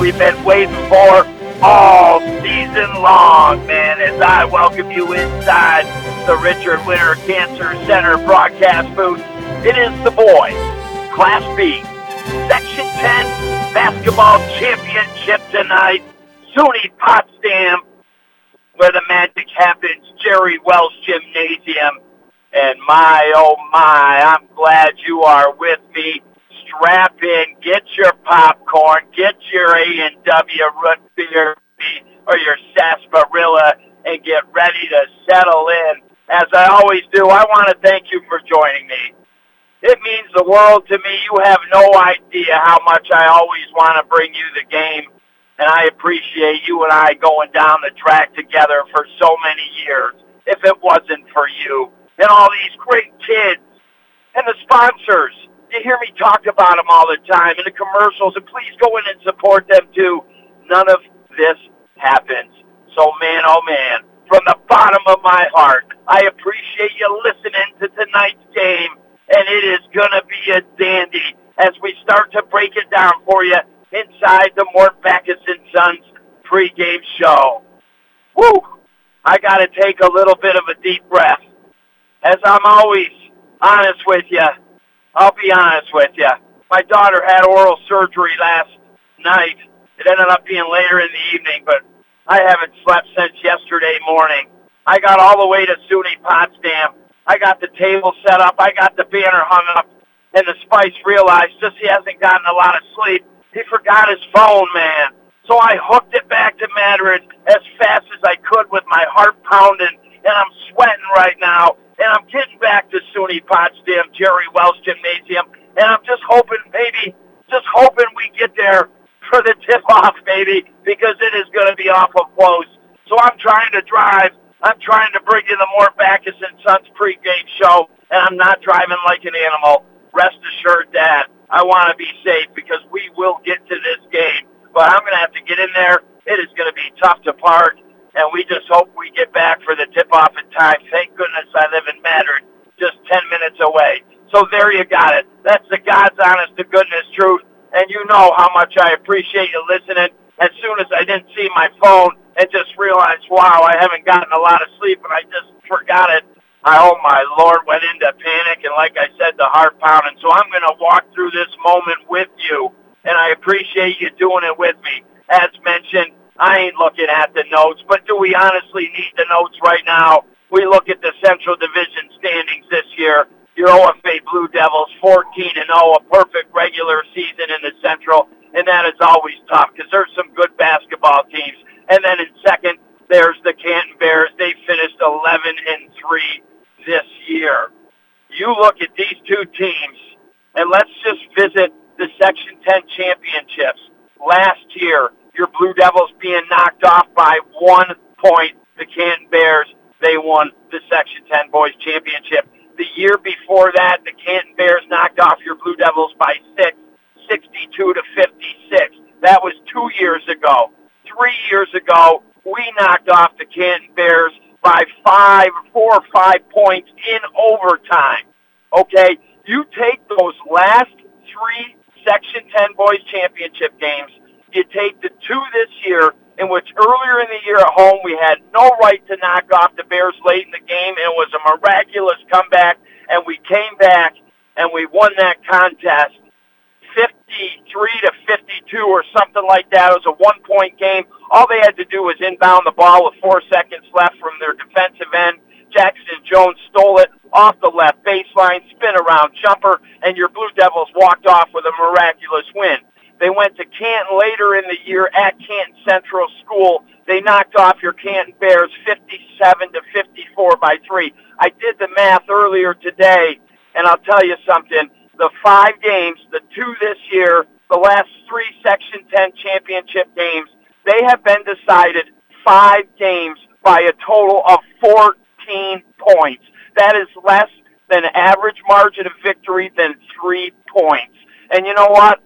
we've been waiting for all season long, man, as I welcome you inside the Richard Winter Cancer Center broadcast booth. It is the boys, Class B, Section 10 basketball championship tonight. SUNY Potsdam, where the magic happens, Jerry Welsh Gymnasium. And my, oh my, I'm glad you are with me. Strap in, get your popcorn, get your A&W root beer or your sarsaparilla, and get ready to settle in. As I always do, I want to thank you for joining me. It means the world to me. You have no idea how much I always want to bring you the game and I appreciate you and I going down the track together for so many years. If it wasn't for you and all these great kids and the sponsors, you hear me talk about them all the time in the commercials, and please go in and support them too. None of this happens. So, man, oh man, from the bottom of my heart, I appreciate you listening to tonight's game, and it is going to be a dandy as we start to break it down for you inside the Mort Backus and Sons pregame show. Woo! I got to take a little bit of a deep breath. As I'm always honest with you, I'll be honest with you. My daughter had oral surgery last night. It ended up being later in the evening, but I haven't slept since yesterday morning. I got all the way to SUNY Potsdam. I got the table set up. I got the banner hung up. And the Spice realized just he hasn't gotten a lot of sleep he forgot his phone, man. So I hooked it back to Madrid as fast as I could with my heart pounding, and I'm sweating right now. And I'm getting back to SUNY Potsdam, Jerry Welsh Gymnasium, and I'm just hoping, maybe, just hoping we get there for the tip-off, baby, because it is going to be awful close. So I'm trying to drive. I'm trying to bring you the Mort Backus and Sons pregame show, and I'm not driving like an animal. Rest assured that. I want to be safe because we will get to this game. But I'm going to have to get in there. It is going to be tough to park, and we just hope we get back for the tip-off in time. Thank goodness I live in Madrid, just 10 minutes away. So there you got it. That's the God's honest to goodness truth. And you know how much I appreciate you listening. As soon as I didn't see my phone and just realized, wow, I haven't gotten a lot of sleep, and I just forgot it. I, oh my Lord, went into panic, and like I said, the heart pounding. So I'm going to walk through this moment with you, and I appreciate you doing it with me. As mentioned, I ain't looking at the notes, but do we honestly need the notes right now? We look at the Central Division standings this year. Your OFA Blue Devils, 14 and 0, a perfect regular season in the Central, and that is always tough because there's some good basketball teams. And then in second, there's the Canton Bears. They finished 11 and 3 this year. You look at these two teams, and let's just visit the Section 10 championships. Last year, your Blue Devils being knocked off by one point. The Canton Bears, they won the Section 10 boys championship. The year before that, the Canton Bears knocked off your Blue Devils by six, 62 to 56. That was two years ago. Three years ago, we knocked off the Canton Bears by five, four or five points in overtime. Okay, you take those last three Section 10 boys championship games, you take the two this year, in which earlier in the year at home we had no right to knock off the Bears late in the game, and it was a miraculous comeback, and we came back and we won that contest 53 to 52 or something like that. It was a one-point game. All they had to do was inbound the ball with four seconds left from their defensive end. Jackson Jones stole it off the left baseline, spin around jumper, and your Blue Devils walked off with a miraculous win. They went to Canton later in the year at Canton Central School. They knocked off your Canton Bears 57 to 54 by three. I did the math earlier today, and I'll tell you something the five games, the two this year, the last three Section 10 championship games, they have been decided five games by a total of 14 points. That is less than average margin of victory than three points. And you know what?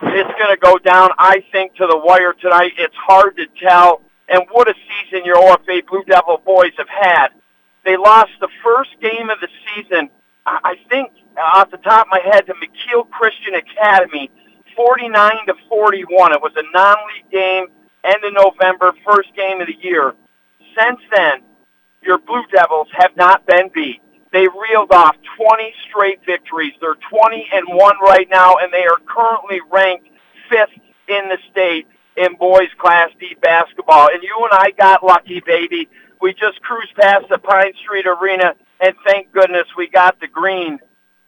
It's going to go down, I think, to the wire tonight. It's hard to tell. And what a season your OFA Blue Devil boys have had. They lost the first game of the season, I think, off the top of my head, to Mekeel Christian Academy, 49 to 41. It was a non-league game, end of November, first game of the year. Since then, your Blue Devils have not been beat. They reeled off 20 straight victories. They're 20 and 1 right now, and they are currently ranked fifth in the state in boys Class D basketball. And you and I got lucky, baby. We just cruised past the Pine Street Arena, and thank goodness we got the green.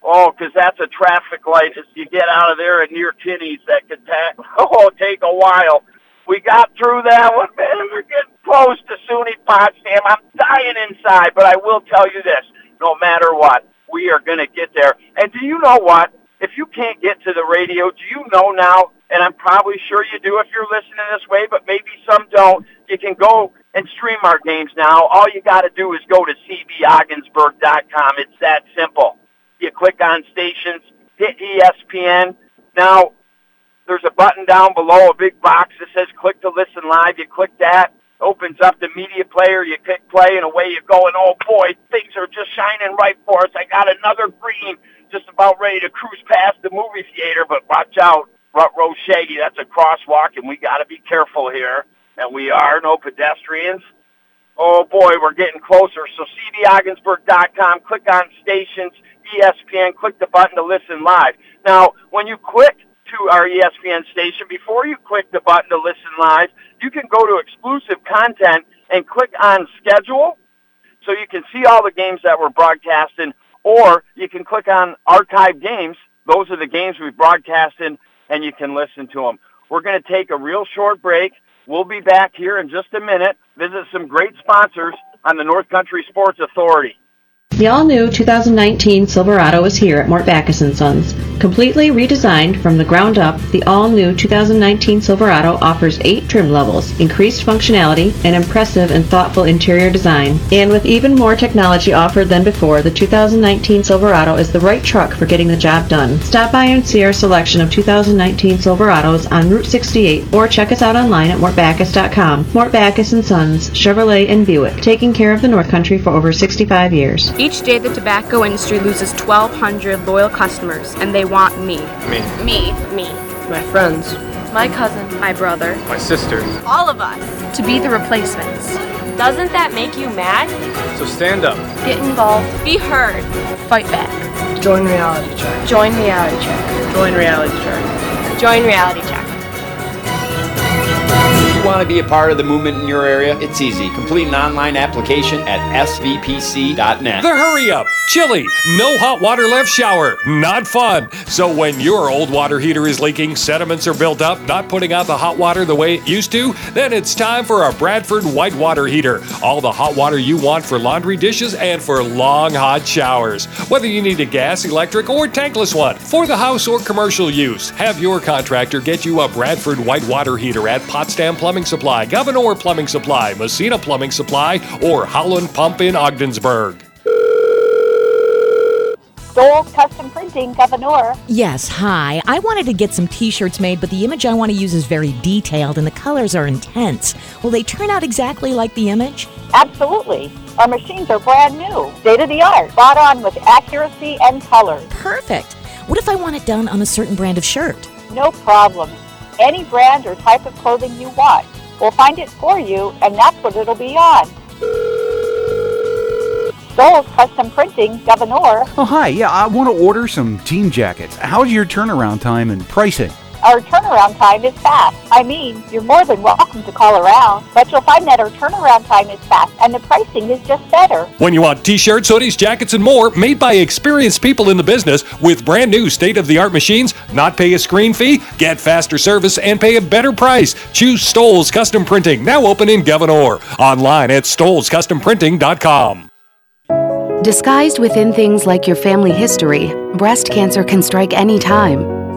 Oh, because that's a traffic light as you get out of there at near Kinney's that could ta- oh, take a while. We got through that one, man. We're getting close to SUNY Potsdam. I'm dying inside, but I will tell you this no matter what. We are going to get there. And do you know what? If you can't get to the radio, do you know now, and I'm probably sure you do if you're listening this way, but maybe some don't, you can go and stream our games now. All you got to do is go to cbogginsburg.com. It's that simple. You click on stations, hit ESPN. Now, there's a button down below, a big box that says click to listen live. You click that opens up the media player, you click play, and away you go. And oh boy, things are just shining right for us. I got another green, just about ready to cruise past the movie theater, but watch out, Rut Row Shaggy, that's a crosswalk, and we got to be careful here. And we are, no pedestrians. Oh boy, we're getting closer. So cbogginsburg.com, click on stations, ESPN, click the button to listen live. Now, when you click to our ESPN station, before you click the button to listen live, you can go to exclusive content and click on schedule so you can see all the games that we're broadcasting, or you can click on archive games. Those are the games we've broadcasted, and you can listen to them. We're going to take a real short break. We'll be back here in just a minute, visit some great sponsors on the North Country Sports Authority. The all-new 2019 Silverado is here at Mort Backus & Sons. Completely redesigned from the ground up, the all-new 2019 Silverado offers eight trim levels, increased functionality, an impressive and thoughtful interior design. And with even more technology offered than before, the 2019 Silverado is the right truck for getting the job done. Stop by and see our selection of 2019 Silverados on Route 68 or check us out online at mortbackus.com. Mort Backus & Sons, Chevrolet and Buick, taking care of the North Country for over 65 years. Each day, the tobacco industry loses 1,200 loyal customers, and they want me. Me. Me. Me. My friends. My cousin. My brother. My sister. All of us. To be the replacements. Doesn't that make you mad? So stand up. Get involved. Be heard. Fight back. Join Reality Check. Join Reality Check. Join Reality Check. Join Reality Check you want to be a part of the movement in your area, it's easy. Complete an online application at svpc.net. The hurry up, chilly, no hot water left shower, not fun. So when your old water heater is leaking, sediments are built up, not putting out the hot water the way it used to, then it's time for a Bradford white water heater. All the hot water you want for laundry dishes and for long hot showers. Whether you need a gas, electric, or tankless one for the house or commercial use, have your contractor get you a Bradford white water heater at Potsdam Plus Plumbing Supply, Gouverneur Plumbing Supply, Massena Plumbing Supply, or Holland Pump in Ogdensburg. Stoles Custom Printing, Gouverneur. Yes, hi. I wanted to get some t shirts made, but the image I want to use is very detailed and the colors are intense. Will they turn out exactly like the image? Absolutely. Our machines are brand new, state of the art, bought on with accuracy and color. Perfect. What if I want it done on a certain brand of shirt? No problem any brand or type of clothing you want. We'll find it for you, and that's what it'll be on. Stoles Custom Printing, Gouverneur. Oh, hi. Yeah, I want to order some team jackets. How's your turnaround time and pricing? Our turnaround time is fast. I mean, you're more than welcome to call around, but you'll find that our turnaround time is fast and the pricing is just better. When you want t-shirts, hoodies, jackets, and more made by experienced people in the business with brand new state-of-the-art machines, not pay a screen fee, get faster service, and pay a better price. Choose Stoles Custom Printing, now open in Gouverneur. Online at stolescustomprinting.com. Disguised within things like your family history, breast cancer can strike any time.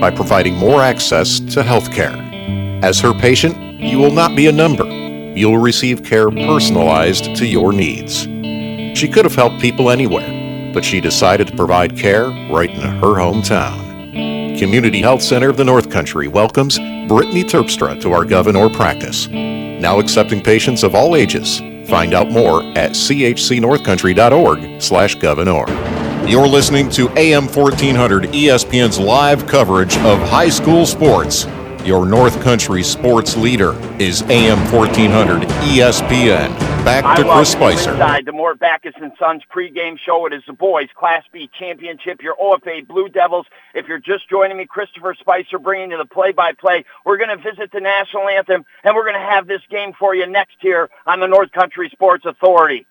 by providing more access to health care. As her patient, you will not be a number. You'll receive care personalized to your needs. She could have helped people anywhere, but she decided to provide care right in her hometown. Community Health Center of the North Country welcomes Brittany Terpstra to our Gouverneur practice. Now accepting patients of all ages. Find out more at chcnorthcountry.org slash gouverneur. You're listening to AM 1400 ESPN's live coverage of high school sports. Your North Country sports leader is AM 1400 ESPN. Back to Chris Spicer. Inside the Mort Backus and Sons pregame show. It is the boys Class B championship. Your OFA Blue Devils. If you're just joining me, Christopher Spicer bringing you the play-by-play. We're going to visit the national anthem, and we're going to have this game for you next here on the North Country Sports Authority.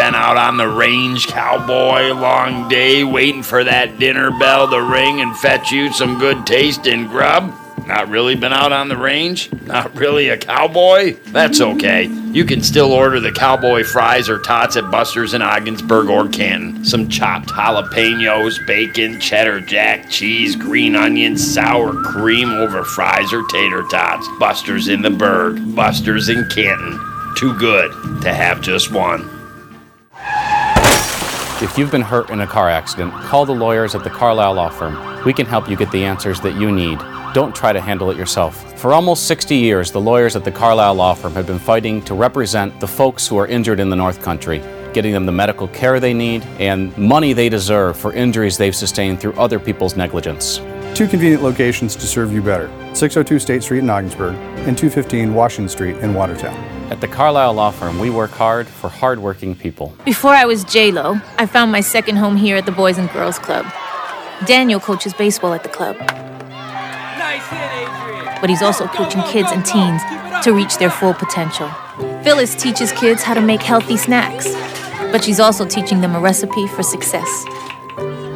Been out on the range, cowboy, long day, waiting for that dinner bell to ring and fetch you some good tasting grub? Not really been out on the range? Not really a cowboy? That's okay. You can still order the cowboy fries or tots at Buster's in Ogdensburg or Canton. Some chopped jalapenos, bacon, cheddar jack, cheese, green onions, sour cream over fries or tater tots. Buster's in the Berg, Buster's in Canton. Too good to have just one. If you've been hurt in a car accident, call the lawyers at the Carlisle Law Firm. We can help you get the answers that you need. Don't try to handle it yourself. For almost 60 years, the lawyers at the Carlisle Law Firm have been fighting to represent the folks who are injured in the North Country, getting them the medical care they need and money they deserve for injuries they've sustained through other people's negligence. Two convenient locations to serve you better 602 State Street in Ogdensburg and 215 Washington Street in Watertown. At the Carlisle Law Firm, we work hard for hardworking people. Before I was J-Lo, I found my second home here at the Boys and Girls Club. Daniel coaches baseball at the club. But he's also coaching kids and teens to reach their full potential. Phyllis teaches kids how to make healthy snacks, but she's also teaching them a recipe for success.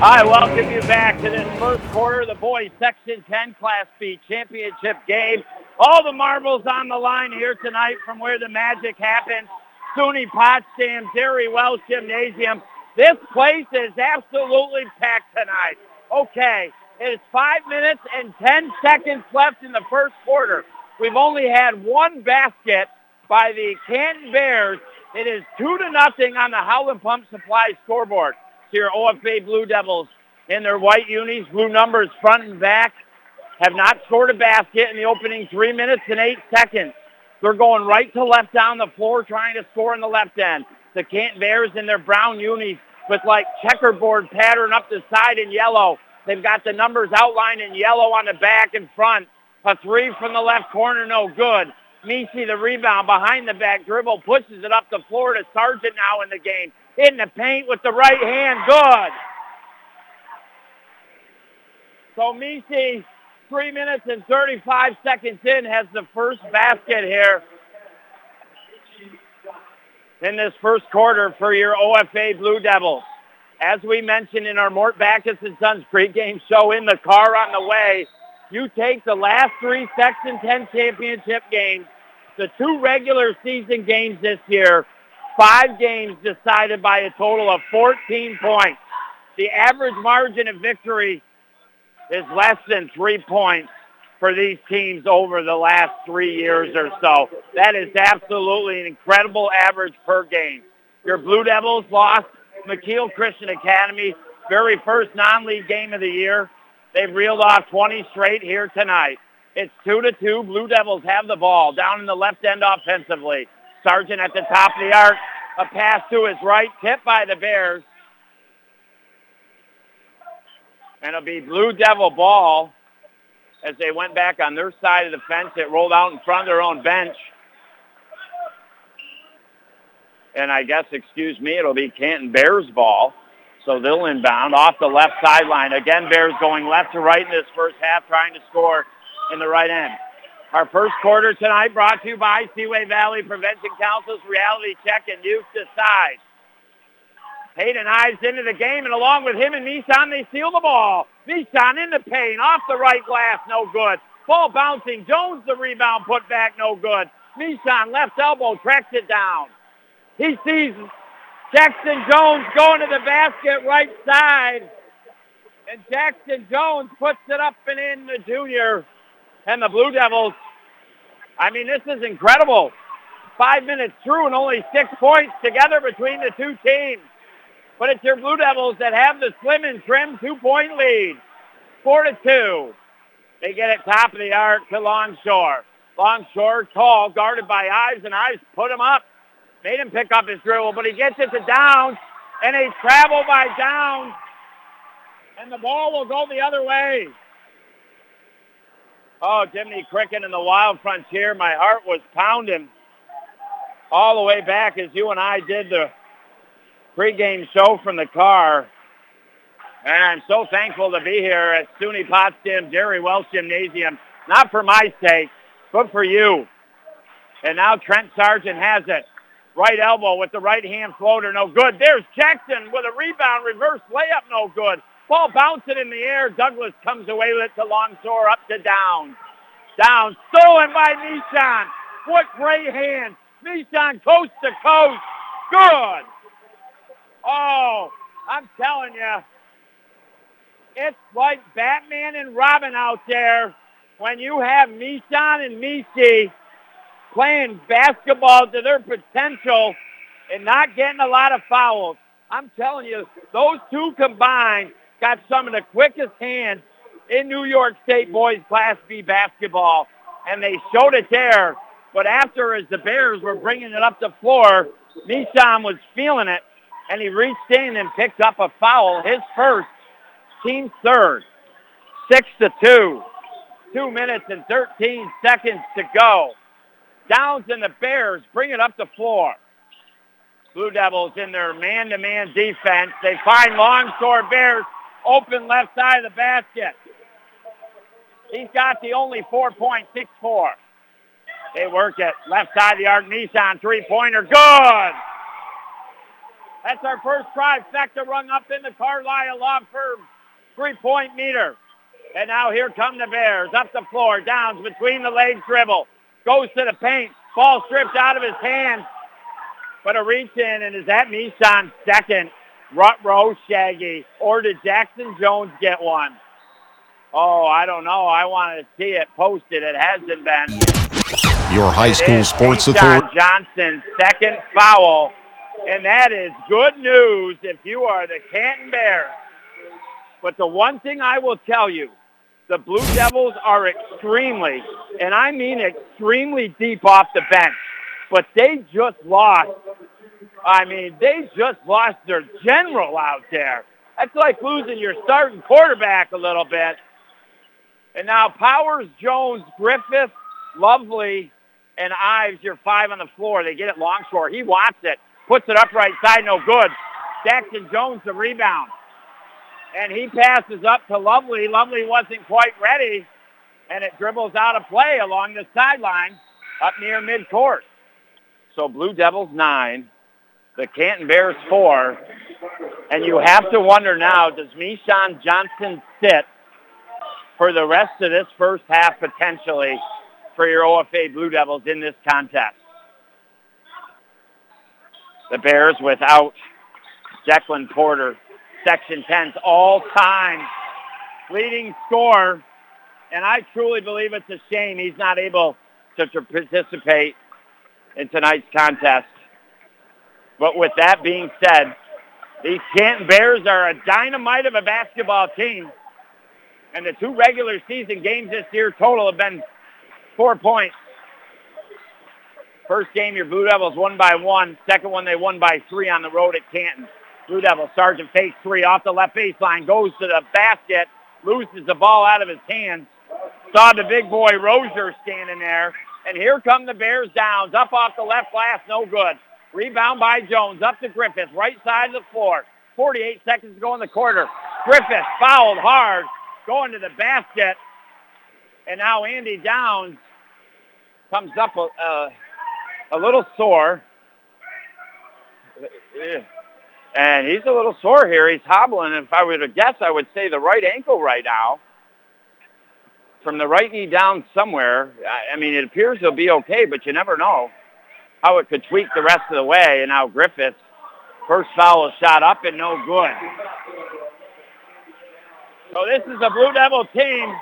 I welcome you back to this first quarter of the boys Section 10 Class B championship game. All the marbles on the line here tonight from where the magic happens. SUNY Potsdam, Jerry Welsh Gymnasium. This place is absolutely packed tonight. Okay, it is five minutes and 10 seconds left in the first quarter. We've only had one basket by the Canton Bears. It is two to nothing on the Howland Pump Supply scoreboard. Here, OFA Blue Devils in their white unis, blue numbers front and back, have not scored a basket in the opening three minutes and eight seconds. They're going right to left down the floor trying to score in the left end. The Canton Bears in their brown unis with like checkerboard pattern up the side in yellow. They've got the numbers outlined in yellow on the back and front. A three from the left corner, no good. Misi, the rebound behind the back dribble, pushes it up the floor to Sargent now in the game. Hitting the paint with the right hand, good. So Misi, three minutes and 35 seconds in, has the first basket here in this first quarter for your OFA Blue Devils. As we mentioned in our Mort Backus and Sons pregame show in the car on the way, you take the last three Section 10 championship games, the two regular season games this year, five games decided by a total of 14 points. The average margin of victory is less than three points for these teams over the last three years or so. That is absolutely an incredible average per game. Your Blue Devils lost Mekeel Christian Academy, very first non-league game of the year. They've reeled off 20 straight here tonight. It's two to two. Blue Devils have the ball down in the left end offensively. Sargent at the top of the arc. A pass to his right, tipped by the Bears. And it'll be Blue Devil ball as they went back on their side of the fence. It rolled out in front of their own bench. And I guess, excuse me, it'll be Canton Bears ball. So they'll inbound off the left sideline. Again, Bears going left to right in this first half, trying to score in the right end. Our first quarter tonight brought to you by Seaway Valley Prevention Council's Reality Check and Youth Decide. Hayden Ives into the game, and along with him and Nissan, they steal the ball. Nissan in the paint, off the right glass, no good. Ball bouncing. Jones the rebound, put back, no good. Nissan left elbow, tracks it down. He sees Jackson Jones going to the basket right side. And Jackson Jones puts it up and in the junior. And the Blue Devils, I mean, this is incredible. Five minutes through and only six points together between the two teams. But it's your Blue Devils that have the slim and trim two-point lead. Four to two. They get it top of the arc to Longshore. Longshore tall, guarded by Ives, and Ives put him up. Made him pick up his dribble, but he gets it to Downs, and a travel by Downs, and the ball will go the other way. Oh, Jimmy Cricket and the Wild Frontier, my heart was pounding all the way back as you and I did the pregame show from the car. And I'm so thankful to be here at SUNY Potsdam Jerry Welsh Gymnasium, not for my sake, but for you. And now Trent Sargent has it. Right elbow with the right hand floater, no good. There's Jackson with a rebound, reverse layup, no good. Ball bouncing in the air. Douglas comes away with it to Longshore, up to down. Down, stolen by Nishan. What great hands. Nishan coast to coast. Good. Oh, I'm telling you, it's like Batman and Robin out there when you have Nishan and Mishi playing basketball to their potential and not getting a lot of fouls. I'm telling you, those two combined got some of the quickest hands in New York State boys Class B basketball, and they showed it there. But after, as the Bears were bringing it up the floor, Nissan was feeling it, and he reached in and picked up a foul, his first, team third. Six to two. Two minutes and 13 seconds to go. Downs and the Bears bring it up the floor. Blue Devils in their man-to-man defense. They find Longshore Bears open left side of the basket. He's got the only four-point, six-four. They work it left side of the arc. Nissan three-pointer. Good. That's our first trifecta rung up in the Carlisle Law Firm three-point meter. And now here come the Bears. Up the floor. Downs between the legs dribble. Goes to the paint. Ball stripped out of his hand. But a reach in, and is that Nissan second? Rut row Shaggy. Or did Jackson Jones get one? Oh, I don't know. I want to see it posted. It hasn't been. Your high school sports authority. Johnson, second foul. And that is good news if you are the Canton Bears. But the one thing I will tell you, the Blue Devils are extremely, and I mean extremely deep off the bench. But they just lost. I mean, they just lost their general out there. That's like losing your starting quarterback a little bit. And now Powers, Jones, Griffith, Lovely, and Ives, your five on the floor. They get it Longshore. He wants it. Puts it up right side, no good. Jackson Jones the rebound. And he passes up to Lovely. Lovely wasn't quite ready. And it dribbles out of play along the sideline up near midcourt. So Blue Devils nine, the Canton Bears four. And you have to wonder now, does Mishon Johnson sit for the rest of this first half potentially for your OFA Blue Devils in this contest? The Bears without Declan Porter, Section 10's all-time leading scorer. And I truly believe it's a shame he's not able to, to participate in tonight's contest. But with that being said, these Canton Bears are a dynamite of a basketball team. And the two regular season games this year total have been four points. First game, your Blue Devils won by one. Second one, they won by three on the road at Canton. Blue Devils, Sargent fakes three off the left baseline, goes to the basket, loses the ball out of his hands. Saw the big boy Rozier standing there. And here come the Bears downs. Up off the left glass, no good. Rebound by Jones. Up to Griffith, right side of the floor. 48 seconds to go in the quarter. Griffith fouled hard, going to the basket. And now Andy Downs comes up a, a, a little sore. And he's a little sore here. He's hobbling. If I were to guess, I would say the right ankle right now. From the right knee down somewhere. I, I mean, it appears he'll be okay, but you never know how it could tweak the rest of the way. And now Griffith, first foul shot up and no good. So this is a Blue Devil team.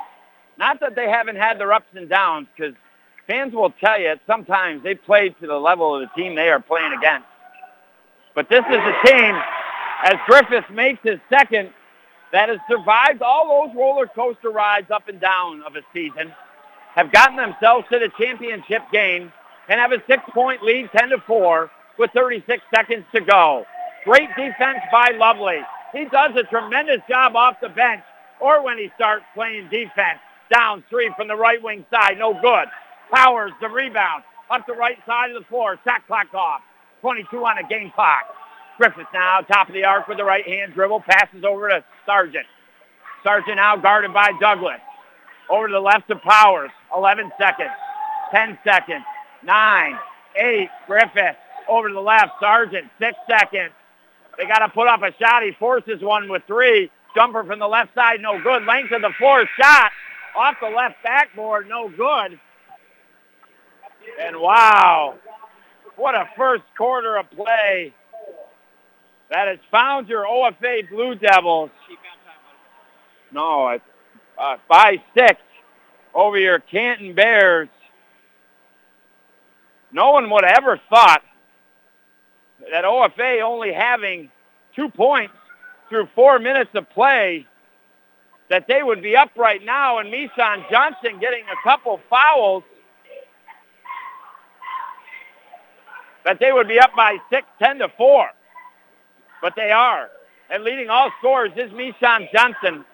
Not that they haven't had their ups and downs, because fans will tell you sometimes they played to the level of the team they are playing against. But this is a team, as Griffith makes his second, that has survived all those roller coaster rides up and down of a season, have gotten themselves to the championship game, and have a six-point lead, 10 to 4, with 36 seconds to go. Great defense by Lovely. He does a tremendous job off the bench or when he starts playing defense. Down three from the right wing side, no good. Powers the rebound up the right side of the floor. Shot clock off. 22 on the game clock. Griffith now top of the arc with the right hand dribble. Passes over to Sargent. Sargent now guarded by Douglas. Over to the left of Powers. 11 seconds. 10 seconds. 9. 8. Griffith over to the left. Sargent. 6 seconds. They got to put up a shot. He forces one with three. Jumper from the left side, no good. Length of the floor shot off the left backboard, no good. And wow, what a first quarter of play that has found your OFA Blue Devils. No, uh, by six over your Canton Bears. No one would have ever thought that OFA only having two points through four minutes of play that they would be up right now and Mishan Johnson getting a couple fouls that they would be up by six, ten to four. But they are. And leading all scorers is Mishan Johnson.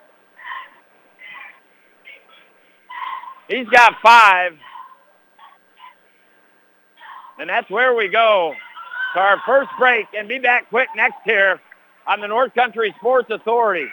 He's got five. And that's where we go to our first break and be back quick next here on the North Country Sports Authority.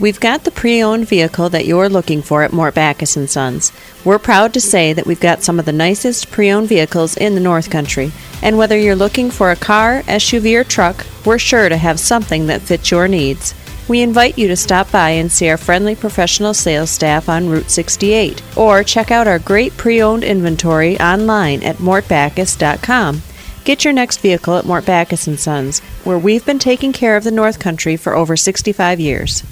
We've got the pre-owned vehicle that you're looking for at Mort Backus & Sons. We're proud to say that we've got some of the nicest pre-owned vehicles in the North Country. And whether you're looking for a car, SUV, or truck, we're sure to have something that fits your needs. We invite you to stop by and see our friendly professional sales staff on Route 68, or check out our great pre-owned inventory online at mortbackus.com. Get your next vehicle at Mort Backus & Sons, where we've been taking care of the North Country for over 65 years.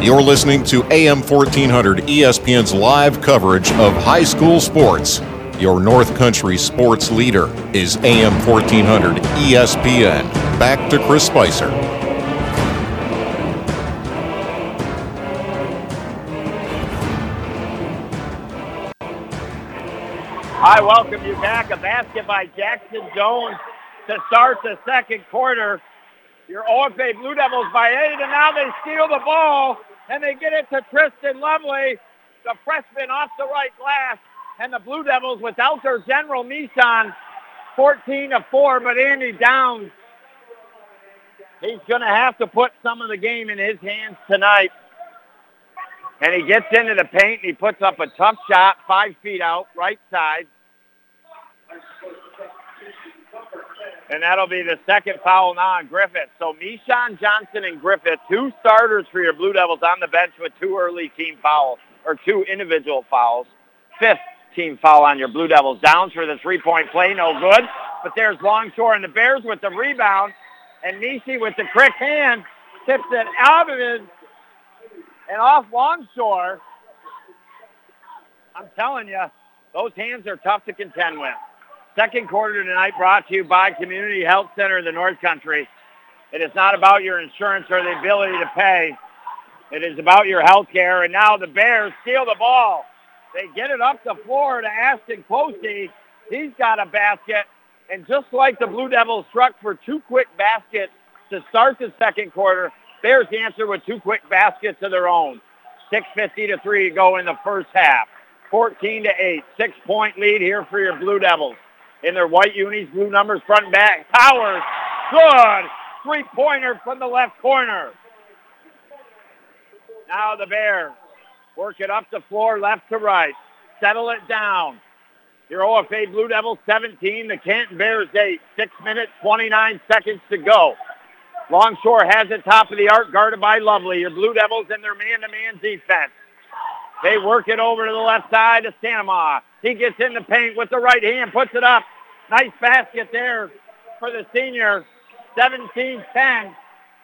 You're listening to AM 1400 ESPN's live coverage of high school sports. Your North Country sports leader is AM 1400 ESPN. Back to Chris Spicer. I welcome you back. A basket by Jackson Jones to start the second quarter. Your OFA Blue Devils by eight, and now they steal the ball, and they get it to Tristan Lovely, the freshman off the right glass, and the Blue Devils without their general Nissan, 14 to 4, but Andy Downs, he's going to have to put some of the game in his hands tonight. And he gets into the paint and he puts up a tough shot, five feet out, right side. And that'll be the second foul now on Griffith. So Mishan Johnson and Griffith, two starters for your Blue Devils on the bench with two early team fouls, or two individual fouls. Fifth team foul on your Blue Devils. Downs for the three-point play, no good. But there's Longshore and the Bears with the rebound. And Nishi with the quick hand tips it out of his and off Longshore. I'm telling you, those hands are tough to contend with. Second quarter tonight brought to you by Community Health Center in the North Country. It is not about your insurance or the ability to pay. It is about your health care, and now the Bears steal the ball. They get it up the floor to Ashton Closey. He's got a basket, and just like the Blue Devils struck for two quick baskets to start the second quarter, Bears answer with two quick baskets of their own. 6.50 to 3 go in the first half. 14 to 8. Six point lead here for your Blue Devils. In their white unis, blue numbers front and back. Powers, good. Three pointer from the left corner. Now the Bears work it up the floor left to right. Settle it down. Your OFA Blue Devils 17, the Canton Bears 8. 6 minutes, 29 seconds to go. Longshore has it top of the arc, guarded by Lovely. Your Blue Devils in their man-to-man defense. They work it over to the left side to Stanima. He gets in the paint with the right hand, puts it up. Nice basket there for the senior. 17-10.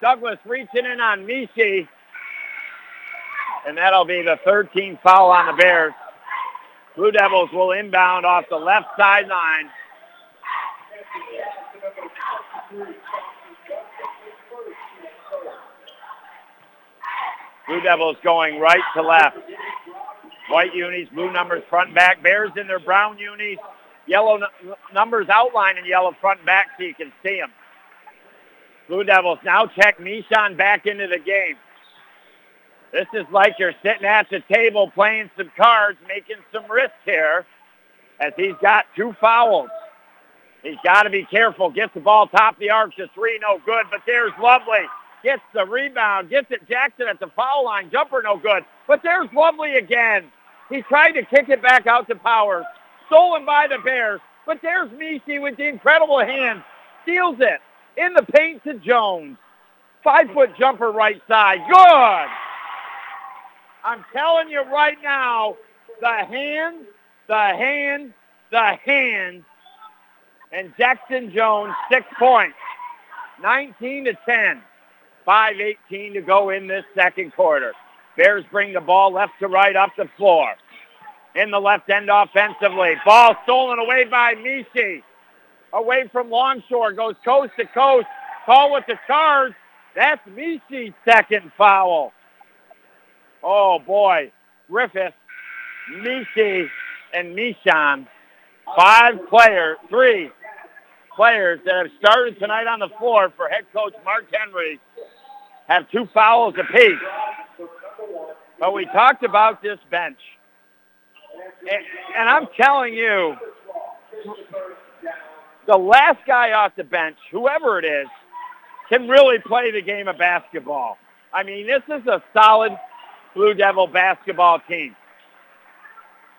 Douglas reaching in on Mishi. And that'll be the 13th foul on the Bears. Blue Devils will inbound off the left sideline. Blue Devils going right to left. White unis, blue numbers front and back. Bears in their brown unis. Yellow numbers outlined in yellow front and back so you can see them. Blue Devils now check Mishon back into the game. This is like you're sitting at the table playing some cards, making some risks here as he's got two fouls. He's got to be careful. Gets the ball top the arc to three, no good. But there's Lovely. Gets the rebound. Gets it Jackson at the foul line. Jumper no good. But there's Lovely again. He's trying to kick it back out to Powers. Stolen by the Bears. But there's Mishi with the incredible hand. Steals it in the paint to Jones. Five-foot jumper right side. Good. I'm telling you right now, the hand, the hand, the hand. And Jackson Jones, six points. 19 to 10. 5.18 to go in this second quarter. Bears bring the ball left to right up the floor. In the left end offensively. Ball stolen away by Mishi. Away from Longshore. Goes coast to coast. Call with the charge. That's Mishi's second foul. Oh, boy. Griffith, Mishi, and Mishon. Five players, three players that have started tonight on the floor for head coach Mark Henry have two fouls apiece. But we talked about this bench. And, I'm telling you, the last guy off the bench, whoever it is, can really play the game of basketball. I mean, this is a solid Blue Devil basketball team.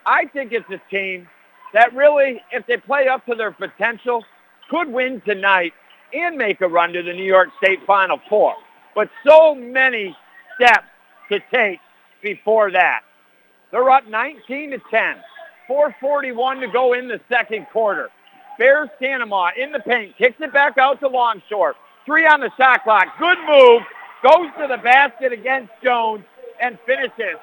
I think it's a team that really, if they play up to their potential, could win tonight and make a run to the New York State Final Four. But so many steps to take before that. They're up 19 to 10. 441 to go in the second quarter. Bears Stanima in the paint, kicks it back out to Longshore. Three on the shot clock. Good move. Goes to the basket against Jones and finishes.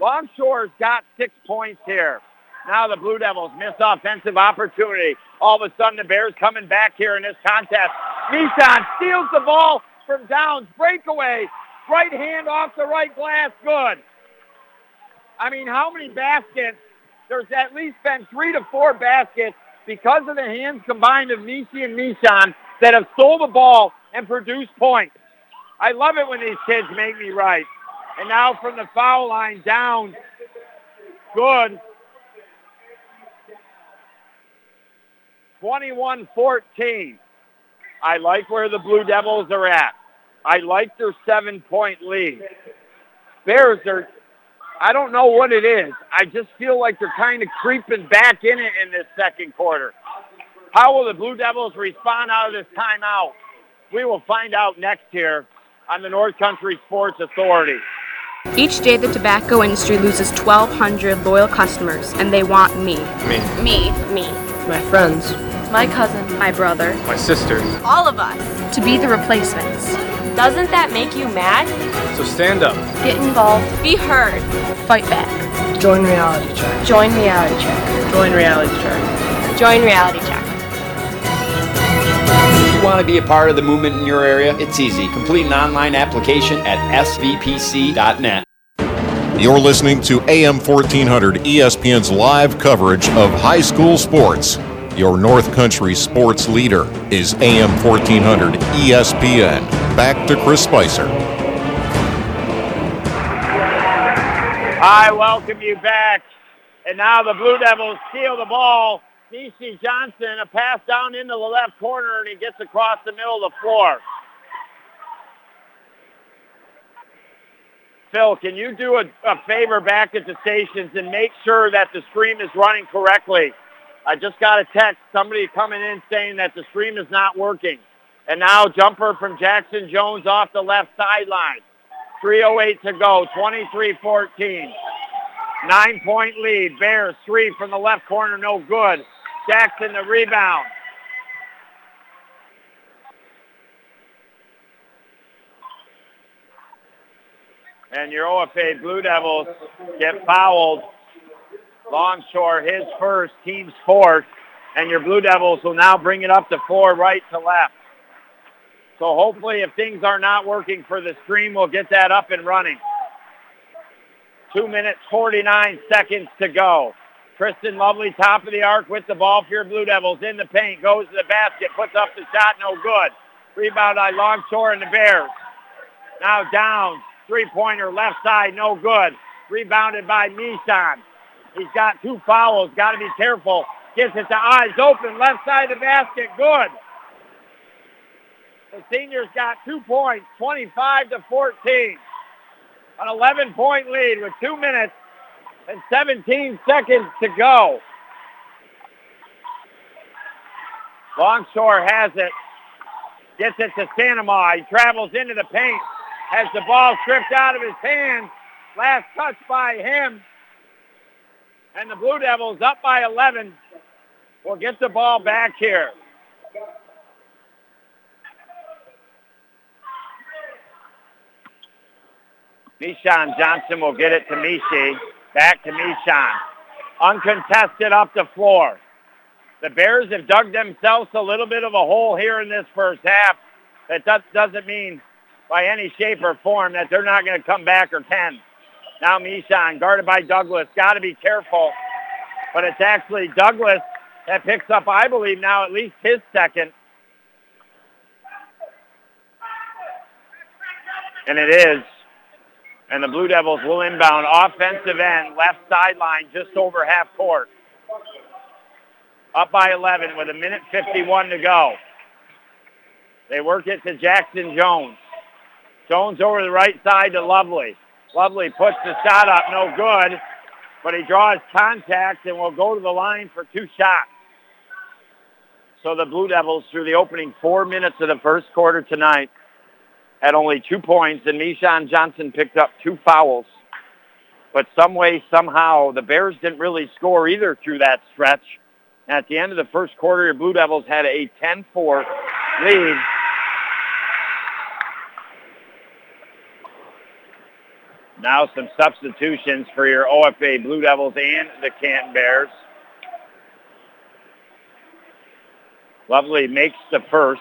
Longshore's got six points here. Now the Blue Devils miss offensive opportunity. All of a sudden the Bears coming back here in this contest. Nissan steals the ball from Downs. Breakaway. Right hand off the right glass. Good. I mean, how many baskets? There's at least been three to four baskets because of the hands combined of Nishi and Nishan that have stole the ball and produced points. I love it when these kids make me right. And now from the foul line down. Good. 21-14. I like where the Blue Devils are at. I like their seven-point lead. Bears are, I don't know what it is. I just feel like they're kind of creeping back in it in this second quarter. How will the Blue Devils respond out of this timeout? We will find out next here on the North Country Sports Authority. Each day the tobacco industry loses 1,200 loyal customers, and they want me. Me. Me. Me. My friends. My cousin. My brother. My sister. All of us. To be the replacements. Doesn't that make you mad? So stand up. Get involved. Be heard. Fight back. Join Reality Check. Join Reality Check. Join Reality Check. Join Reality Check. If you want to be a part of the movement in your area, it's easy. Complete an online application at svpc.net. You're listening to AM 1400 ESPN's live coverage of high school sports. Your North Country sports leader is AM 1400 ESPN. Back to Chris Spicer. I welcome you back. And now the Blue Devils steal the ball. DC Johnson, a pass down into the left corner, and he gets across the middle of the floor. Phil, can you do a, a favor back at the stations and make sure that the stream is running correctly? I just got a text, somebody coming in saying that the stream is not working. And now jumper from Jackson Jones off the left sideline. 3.08 to go, 23-14. Nine-point lead. Bears three from the left corner, no good. Jackson the rebound. And your OFA Blue Devils get fouled. Longshore, his first, team's fourth. And your Blue Devils will now bring it up to four right to left. So hopefully if things are not working for the stream, we'll get that up and running. Two minutes, 49 seconds to go. Kristen Lovely, top of the arc with the ball for your Blue Devils in the paint, goes to the basket, puts up the shot, no good. Rebound by Longshore and the Bears. Now down, three-pointer left side, no good. Rebounded by Mishon. He's got two fouls, got to be careful. Gets it to Ives open, left side of the basket, good. The seniors got two points, 25 to 14. An 11-point lead with two minutes and 17 seconds to go. Longshore has it. Gets it to Sanama. He travels into the paint. Has the ball stripped out of his hands. Last touch by him. And the Blue Devils up by 11 will get the ball back here. Mishon Johnson will get it to Mishi. Back to Mishon. Uncontested up the floor. The Bears have dug themselves a little bit of a hole here in this first half. That doesn't mean by any shape or form that they're not going to come back or can. Now Mishon, guarded by Douglas. Got to be careful. But it's actually Douglas that picks up, I believe, now at least his second. And it is and the Blue Devils will inbound offensive end, left sideline, just over half court. Up by 11 with a minute 51 to go. They work it to Jackson Jones. Jones over the right side to Lovely. Lovely puts the shot up, no good, but he draws contact and will go to the line for two shots. So the Blue Devils, through the opening four minutes of the first quarter tonight, had only two points, and Mishon Johnson picked up two fouls. But some way, somehow, the Bears didn't really score either through that stretch. At the end of the first quarter, your Blue Devils had a 10-4 lead. Now some substitutions for your OFA Blue Devils and the Canton Bears. Lovely makes the first.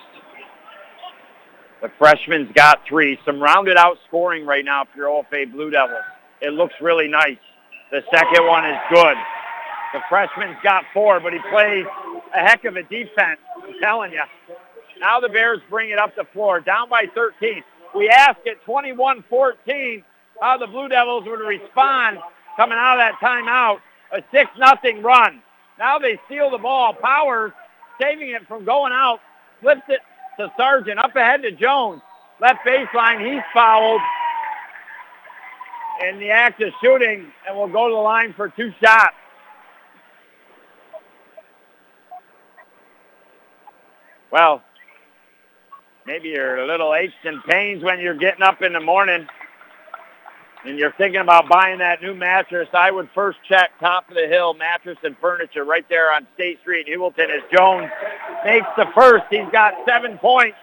The freshman's got three. Some rounded out scoring right now for your OFA Blue Devils. It looks really nice. The second one is good. The freshman's got four, but he plays a heck of a defense. I'm telling you. Now the Bears bring it up the floor, down by 13. We asked at 21-14 how the Blue Devils would respond coming out of that timeout. A 6 nothing run. Now they steal the ball. Powers saving it from going out, flips it to Sargent. Up ahead to Jones. Left baseline. He's fouled in the act of shooting and will go to the line for two shots. Well, maybe you're a little aches and pains when you're getting up in the morning and you're thinking about buying that new mattress, I would first check Top of the Hill Mattress and Furniture right there on State Street in Heuvelton as Jones makes the first. He's got seven points.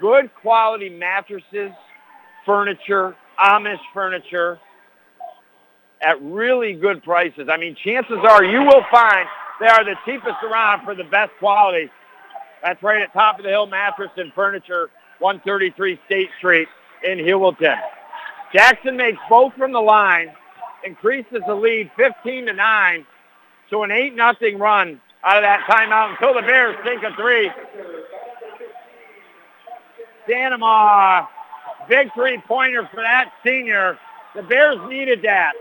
Good quality mattresses, furniture, Amish furniture at really good prices. I mean, chances are you will find They are the cheapest around for the best quality. That's right at top of the hill mattress and furniture, 133 State Street in Heuvelton. Jackson makes both from the line, increases the lead 15 to 9 to an 8 nothing run out of that timeout until the Bears sink a three. Sanoma, big three-pointer for that senior. The Bears needed that.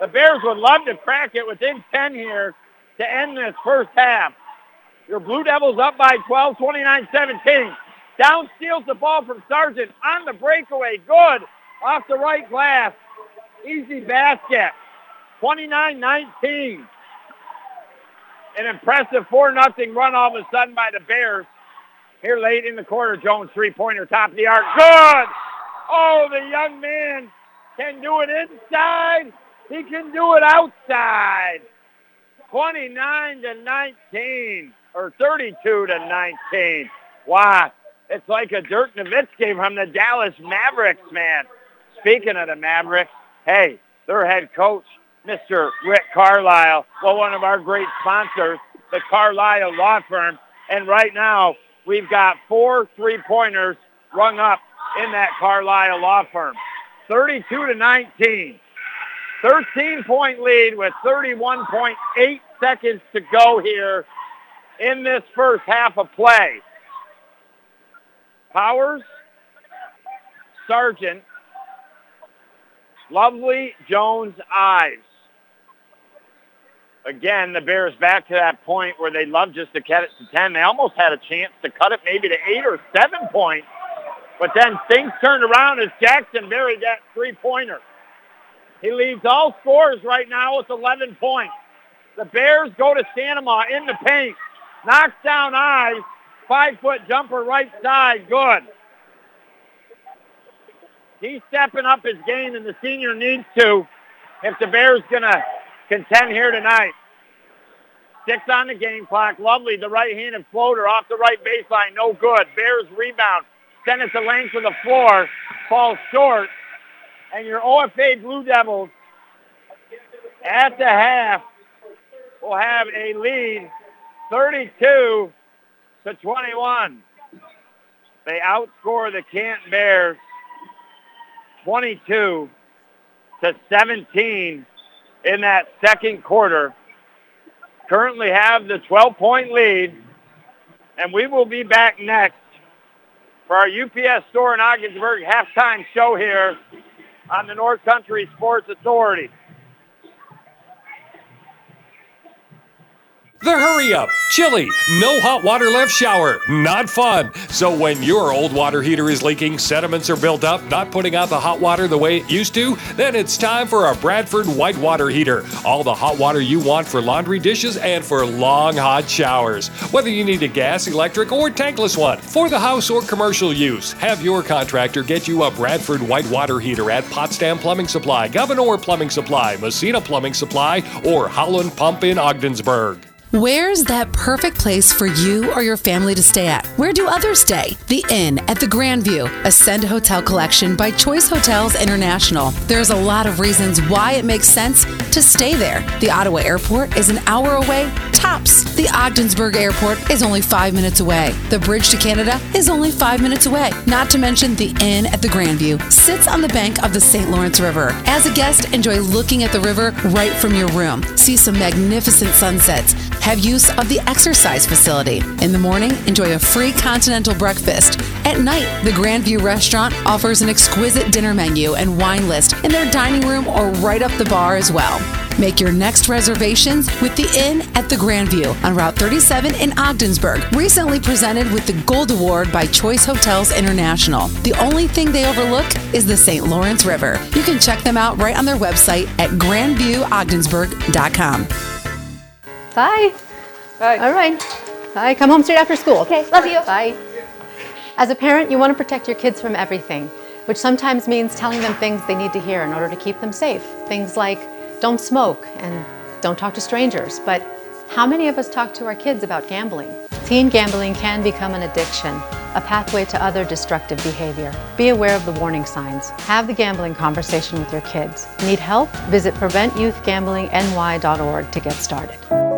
The Bears would love to crack it within 10 here to end this first half. Your Blue Devils up by 12, 29-17. Down steals the ball from Sargent on the breakaway. Good. Off the right glass. Easy basket. 29-19. An impressive 4-0 run all of a sudden by the Bears. Here late in the quarter, Jones three-pointer top of the arc. Good! Oh, the young man can do it inside. He can do it outside. 29 to 19 or 32 to 19. Wow. It's like a Dirk Nowitzki from the Dallas Mavericks, man. Speaking of the Mavericks, hey, their head coach, Mr. Rick Carlisle, well, one of our great sponsors, the Carlisle Law Firm. And right now, we've got four three-pointers rung up in that Carlisle Law Firm. 32 to 19. 13-point lead with 31.8 seconds to go here in this first half of play. Powers, Sargent, Lovely, Jones, Ives. Again, the Bears back to that point where they love just to cut it to 10. They almost had a chance to cut it maybe to 8 or 7 points. But then things turned around as Jackson buried that three-pointer. He leads all scores right now with 11 points. The Bears go to Sanoma in the paint. Knocks down eyes. Five-foot jumper right side. Good. He's stepping up his game, and the senior needs to if the Bears going to contend here tonight. Six on the game clock. Lovely, the right-handed floater off the right baseline. No good. Bears rebound. Send it to Lane of the floor. Falls short. And your OFA Blue Devils at the half will have a lead 32 to 21. They outscore the Canton Bears 22 to 17 in that second quarter. Currently have the 12-point lead, and we will be back next for our UPS store in Ogdensburg halftime show here on the North Country Sports Authority. The hurry up, chilly, no hot water left shower, not fun. So when your old water heater is leaking, sediments are built up, not putting out the hot water the way it used to, then it's time for a Bradford white water heater. All the hot water you want for laundry dishes and for long hot showers. Whether you need a gas, electric, or tankless one for the house or commercial use, have your contractor get you a Bradford white water heater at Potsdam Plumbing Supply, Gouverneur Plumbing Supply, Massena Plumbing Supply, or Holland Pump in Ogdensburg. Where's that perfect place for you or your family to stay at? Where do others stay? The Inn at the Grandview, Ascend Hotel Collection by Choice Hotels International. There's a lot of reasons why it makes sense to stay there. The Ottawa Airport is an hour away, tops. The Ogdensburg Airport is only five minutes away. The Bridge to Canada is only five minutes away. Not to mention the Inn at the Grandview sits on the bank of the St. Lawrence River. As a guest, enjoy looking at the river right from your room. See some magnificent sunsets have use of the exercise facility. In the morning, enjoy a free continental breakfast. At night, the Grandview restaurant offers an exquisite dinner menu and wine list in their dining room or right up the bar as well. Make your next reservations with the Inn at the Grandview on Route 37 in Ogdensburg. Recently presented with the Gold Award by Choice Hotels International. The only thing they overlook is the St. Lawrence River. You can check them out right on their website at grandviewogdensburg.com. Bye. Bye. All right. Bye. Come home straight after school. Okay, love you. Bye. As a parent, you want to protect your kids from everything, which sometimes means telling them things they need to hear in order to keep them safe. Things like don't smoke and don't talk to strangers. But how many of us talk to our kids about gambling? Teen gambling can become an addiction, a pathway to other destructive behavior. Be aware of the warning signs. Have the gambling conversation with your kids. Need help? Visit PreventYouthGamblingNY.org to get started.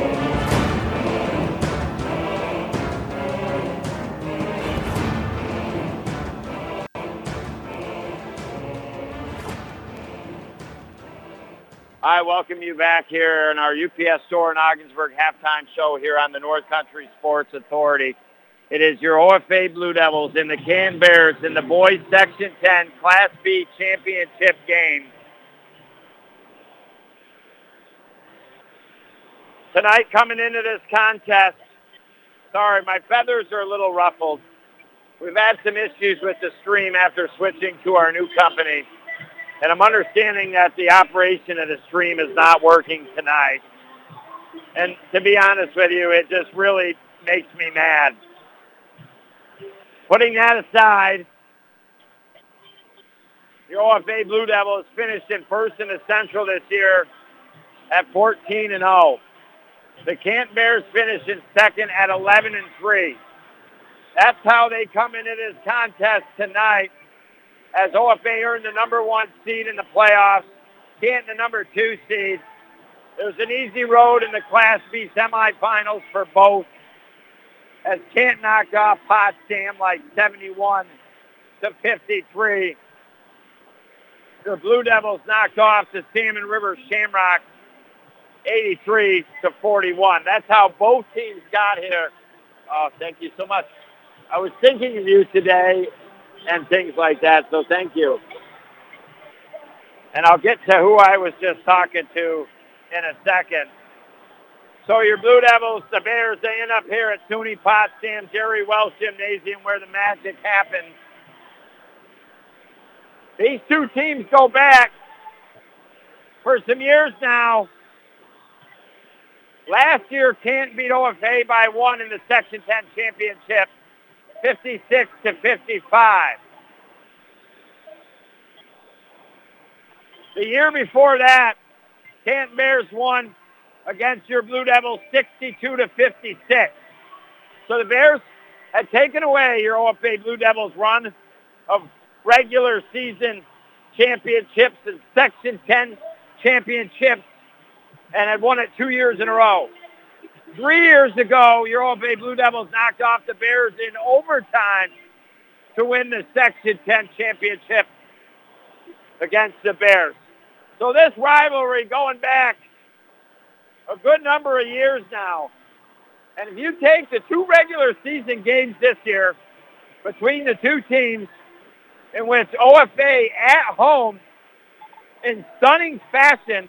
I welcome you back here in our UPS store in Ogdensburg halftime show here on the North Country Sports Authority. It is your OFA Blue Devils and the Can Bears in the boys Section 10 Class B championship game. Tonight coming into this contest, sorry, my feathers are a little ruffled. We've had some issues with the stream after switching to our new company. And I'm understanding that the operation of the stream is not working tonight. And to be honest with you, it just really makes me mad. Putting that aside, the OFA Blue Devils finished in first in the Central this year at 14 and 0. The Camp Bears finished in second at 11 and 3. That's how they come into this contest tonight as OFA earned the number one seed in the playoffs, Canton the number two seed. It was an easy road in the Class B semifinals for both as Canton knocked off Potsdam like 71 to 53. The Blue Devils knocked off the Salmon River Shamrock 83 to 41. That's how both teams got here. Oh, thank you so much. I was thinking of you today and things like that. So thank you. And I'll get to who I was just talking to in a second. So your Blue Devils, the Bears, they end up here at SUNY Potsdam, Jerry Welsh Gymnasium where the magic happens. These two teams go back for some years now. Last year, Canton beat OFA by one in the Section 10 championship. 56 to 55. The year before that, Canton Bears won against your Blue Devils 62 to 56. So the Bears had taken away your OFA Blue Devils run of regular season championships and Section 10 championships and had won it two years in a row. Three years ago, your Old Bay Blue Devils knocked off the Bears in overtime to win the Section 10 championship against the Bears. So this rivalry going back a good number of years now. And if you take the two regular season games this year between the two teams in which OFA at home in stunning fashion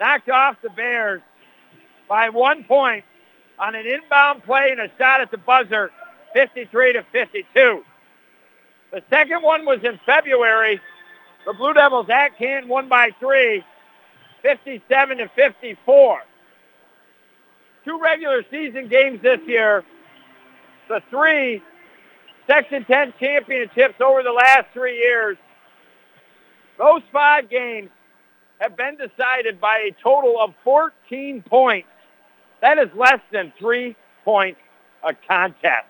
knocked off the Bears by one point on an inbound play and a shot at the buzzer, 53 to 52. The second one was in February. The Blue Devils at Canton won by three, 57 to 54. Two regular season games this year. The three Section 10 championships over the last three years. Those five games have been decided by a total of 14 points. That is less than three points a contest.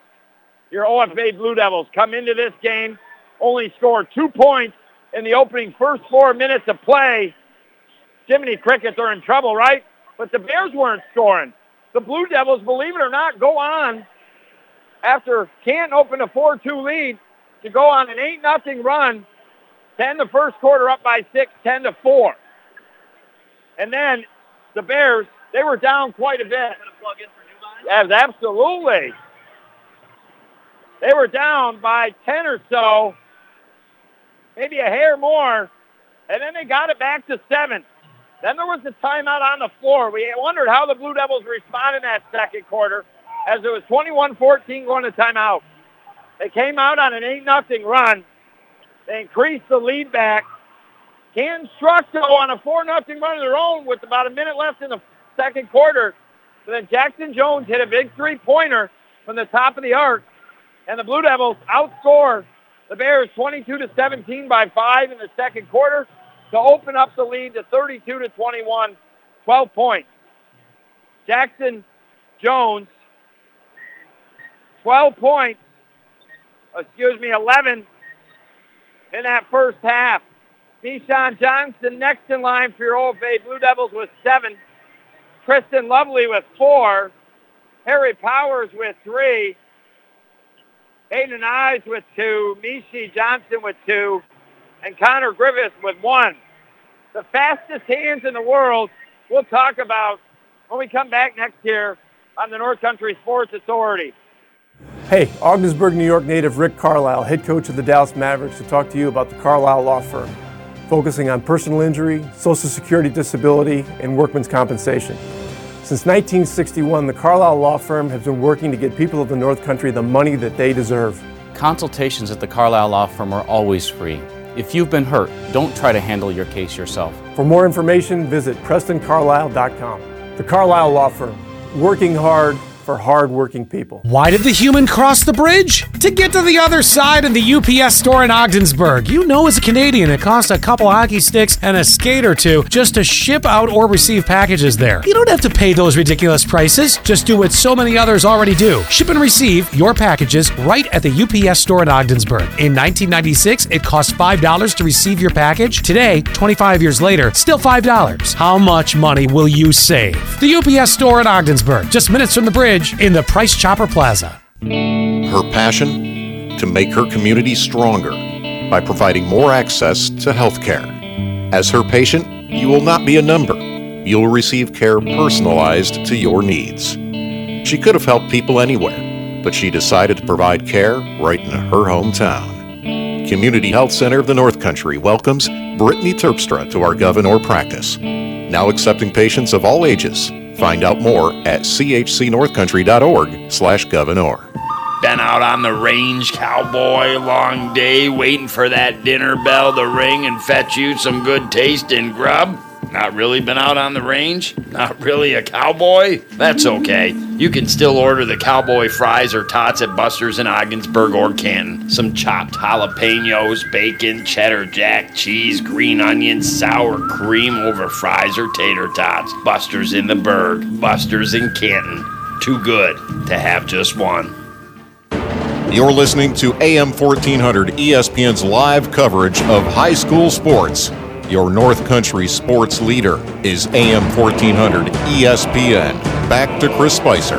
Your OFA Blue Devils come into this game, only score two points in the opening first four minutes of play. Jiminy Crickets are in trouble, right? But the Bears weren't scoring. The Blue Devils, believe it or not, go on after Canton open a 4-2 lead to go on an 8 nothing run, 10 the first quarter up by 6, 10 to 4. And then the Bears they were down quite a bit. Yes, absolutely. They were down by 10 or so, maybe a hair more, and then they got it back to seven. Then there was a timeout on the floor. We wondered how the Blue Devils responded in that second quarter. as it was 21-14 going to timeout. They came out on an 8-0 run. They increased the lead back. Struck, though, on a 4-0 run of their own with about a minute left in the second quarter. So then Jackson Jones hit a big three-pointer from the top of the arc, and the Blue Devils outscore the Bears 22 to 17 by five in the second quarter to open up the lead to 32 to 21, 12 points. Jackson Jones, 12 points, excuse me, 11 in that first half. Nishan Johnson next in line for your OFA Blue Devils with seven. Kristen Lovely with four. Harry Powers with three. Hayden Ives with two. Mishi Johnson with two. And Connor Griffiths with one. The fastest hands in the world we'll talk about when we come back next year on the North Country Sports Authority. Hey, Ogdensburg, New York native Rick Carlisle, head coach of the Dallas Mavericks, to talk to you about the Carlisle Law Firm, focusing on personal injury, Social Security disability, and workman's compensation. Since 1961, the Carlisle Law Firm has been working to get people of the North Country the money that they deserve. Consultations at the Carlisle Law Firm are always free. If you've been hurt, don't try to handle your case yourself. For more information, visit PrestonCarlisle.com. The Carlisle Law Firm, working hard for hardworking people. Why did the human cross the bridge? To get to the other side in the UPS store in Ogdensburg. You know, as a Canadian, it costs a couple hockey sticks and a skate or two just to ship out or receive packages there. You don't have to pay those ridiculous prices. Just do what so many others already do ship and receive your packages right at the UPS store in Ogdensburg. In 1996, it cost $5 to receive your package. Today, 25 years later, still $5. How much money will you save? The UPS store in Ogdensburg, just minutes from the bridge in the Price Chopper Plaza. Her passion to make her community stronger by providing more access to health care. As her patient, you will not be a number. You'll receive care personalized to your needs. She could have helped people anywhere, but she decided to provide care right in her hometown. Community Health Center of the North Country welcomes Brittany Terpstra to our Gouverneur practice. Now accepting patients of all ages Find out more at chcnorthcountry.org slash gouverneur. Been out on the range, cowboy, long day, waiting for that dinner bell to ring and fetch you some good taste tasting grub? Not really been out on the range? Not really a cowboy? That's okay. You can still order the cowboy fries or tots at Buster's in Ogdensburg or Canton. Some chopped jalapenos, bacon, cheddar jack, cheese, green onions, sour cream over fries or tater tots. Buster's in the Berg, Buster's in Canton. Too good to have just one. You're listening to AM 1400 ESPN's live coverage of high school sports. Your North Country sports leader is AM 1400 ESPN. Back to Chris Spicer.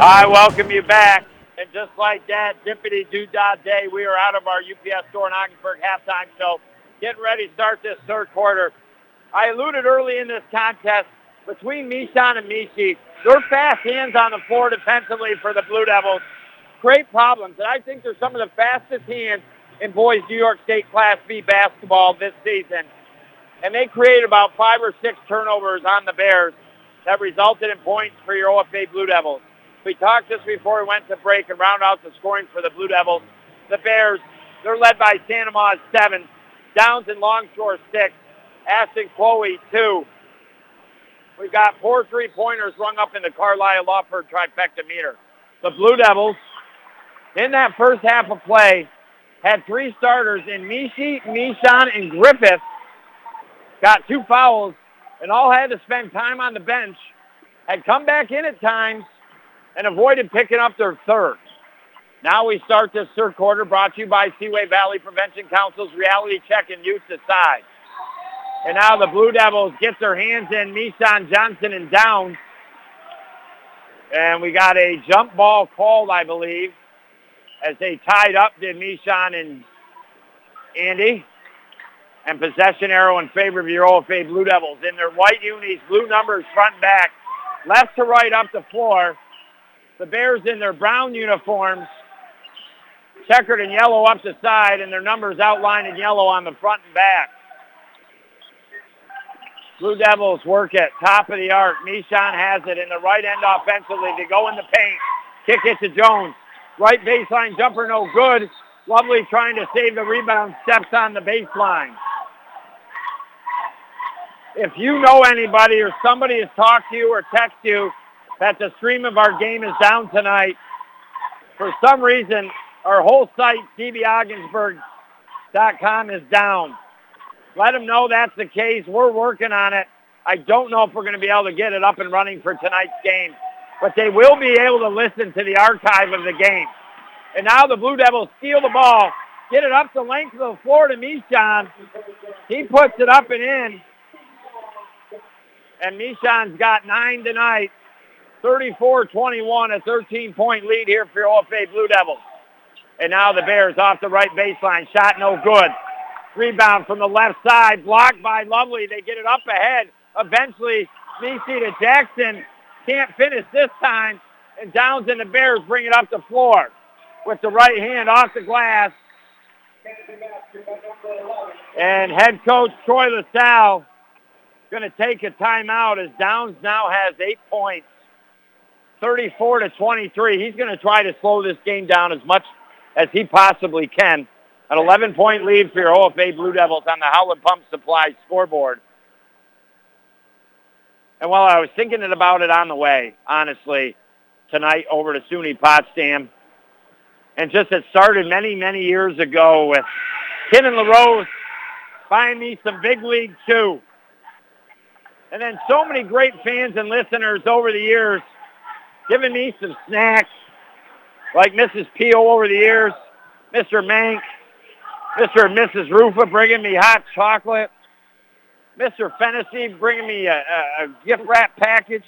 I welcome you back. And just like that, Dippity Doo Dah Day, we are out of our UPS store in Ogdensburg halftime show. Getting ready to start this third quarter. I alluded early in this contest between Mishan and Mishi. They're fast hands on the floor defensively for the Blue Devils. Great problems. And I think they're some of the fastest hands in boys New York State Class B basketball this season. And they created about five or six turnovers on the Bears that resulted in points for your OFA Blue Devils. We talked just before we went to break and round out the scoring for the Blue Devils. The Bears, they're led by Santa Maus seven, Downs and Longshore six, Ashton Chloe two. We've got four three-pointers rung up in the Carlisle Law Firm trifecta meter. The Blue Devils, in that first half of play, had three starters in Mishi, Mishan, and Griffith. Got two fouls and all had to spend time on the bench. Had come back in at times and avoided picking up their third. Now we start this third quarter brought to you by Seaway Valley Prevention Council's Reality Check and Youth Decide. And now the Blue Devils get their hands in Mishan Johnson and down. And we got a jump ball called, I believe as they tied up did Mishan and Andy. And possession arrow in favor of your OFA Blue Devils. In their white unis, blue numbers front and back, left to right up the floor. The Bears in their brown uniforms, checkered and yellow up the side, and their numbers outlined in yellow on the front and back. Blue Devils work at top of the arc. Mishon has it in the right end offensively. They go in the paint. Kick it to Jones. Right baseline jumper, no good. Lovely trying to save the rebound. Steps on the baseline. If you know anybody or somebody has talked to you or texted you that the stream of our game is down tonight, for some reason, our whole site, dbogginsburg.com, is down. Let them know that's the case. We're working on it. I don't know if we're going to be able to get it up and running for tonight's game, but they will be able to listen to the archive of the game. And now the Blue Devils steal the ball, get it up the length of the floor to Mishon. He puts it up and in. And Mishon's got nine tonight. 34-21, a 13-point lead here for OFA Blue Devils. And now the Bears off the right baseline. Shot no good. Rebound from the left side, blocked by Lovely. They get it up ahead. Eventually, Misi to Jackson. Can't finish this time. And Downs and the Bears bring it up the floor with the right hand off the glass. And head coach Troy LaSalle going to take a timeout as Downs now has eight points, 34 to 23. He's going to try to slow this game down as much as he possibly can. An 11-point lead for your OFA Blue Devils on the Howland Pump Supply scoreboard. And while I was thinking about it on the way, honestly, tonight over to SUNY Potsdam, and just it started many, many years ago with Ken and LaRose buying me some big league too. And then so many great fans and listeners over the years giving me some snacks, like Mrs. Pio over the years, Mr. Mank, Mr. and Mrs. Rufa bringing me hot chocolate, Mr. Fennessy bringing me a, a, a gift wrap package,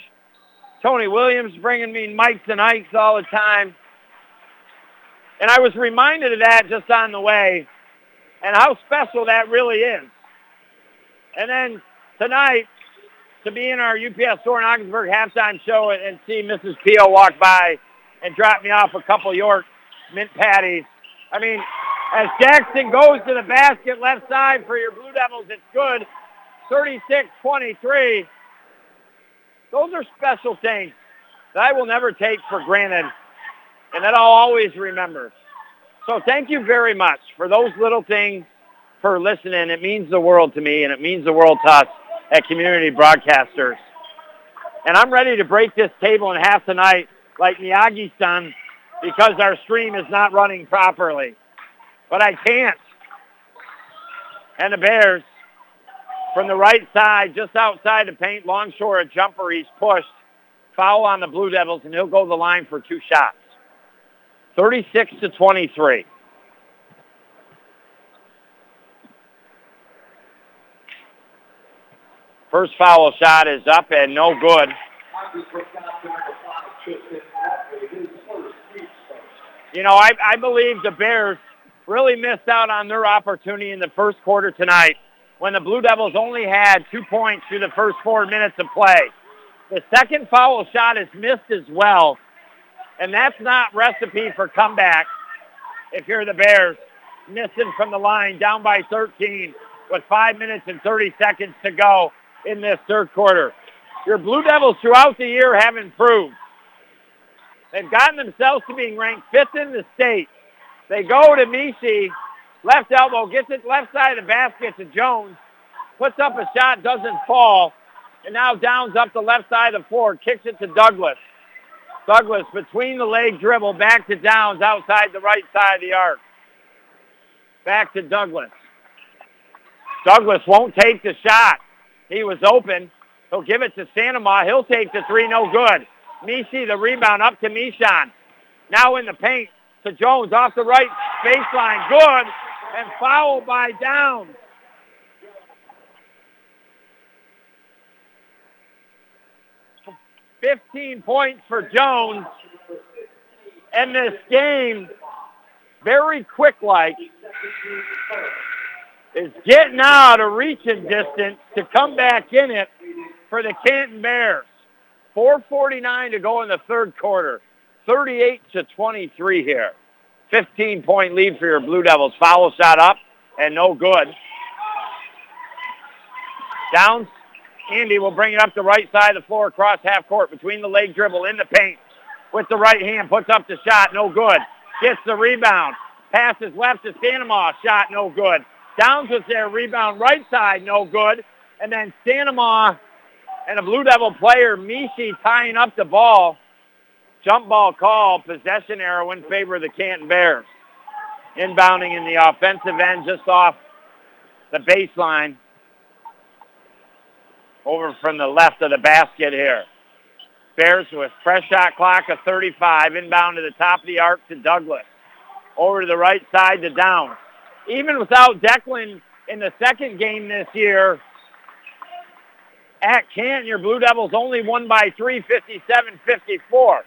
Tony Williams bringing me Mike's and Ike's all the time. And I was reminded of that just on the way and how special that really is. And then tonight, to be in our UPS store in Ogdensburg halftime show and see Mrs. Pio walk by and drop me off a couple York mint patties. I mean, as Jackson goes to the basket left side for your Blue Devils, it's good. 36-23. Those are special things that I will never take for granted and that I'll always remember. So thank you very much for those little things, for listening. It means the world to me, and it means the world to us at Community Broadcasters. And I'm ready to break this table in half tonight like Miyagi-san because our stream is not running properly. But I can't. And the Bears from the right side, just outside the paint, Longshore a jumper. He's pushed. Foul on the Blue Devils, and he'll go the line for two shots. 36 to 23. First foul shot is up and no good. You know, I, I believe the Bears really missed out on their opportunity in the first quarter tonight when the Blue Devils only had two points through the first four minutes of play. The second foul shot is missed as well, and that's not recipe for comeback if you're the Bears. Missing from the line, down by 13 with 5 minutes and 30 seconds to go in this third quarter. Your Blue Devils throughout the year have improved. They've gotten themselves to being ranked fifth in the state. They go to Misi, left elbow, gets it left side of the basket to Jones, puts up a shot, doesn't fall, and now Downs up the left side of the floor, kicks it to Douglas. Douglas between the leg dribble, back to Downs outside the right side of the arc. Back to Douglas. Douglas won't take the shot. He was open. He'll give it to Sanoma. He'll take the three, no good. Misi the rebound up to Mishon. Now in the paint to Jones off the right baseline. Good. And fouled by Downs. Fifteen points for Jones. And this game, very quick like, is getting out of reaching distance to come back in it for the Canton Bears. 4.49 to go in the third quarter. 38 to 23 here. 15 point lead for your Blue Devils. Foul shot up and no good. Downs Andy will bring it up the right side of the floor across half court between the leg dribble in the paint with the right hand, puts up the shot, no good. Gets the rebound. Passes left to Stanima, shot no good. Downs was there, rebound right side, no good. And then Stanima and a Blue Devil player, Mishi, tying up the ball. Jump ball call, possession arrow in favor of the Canton Bears. Inbounding in the offensive end just off the baseline over from the left of the basket here. Bears with fresh shot clock of 35, inbound to the top of the arc to Douglas. Over to the right side to Downs. Even without Declan in the second game this year, at Canton, your Blue Devils only won by three, 57-54.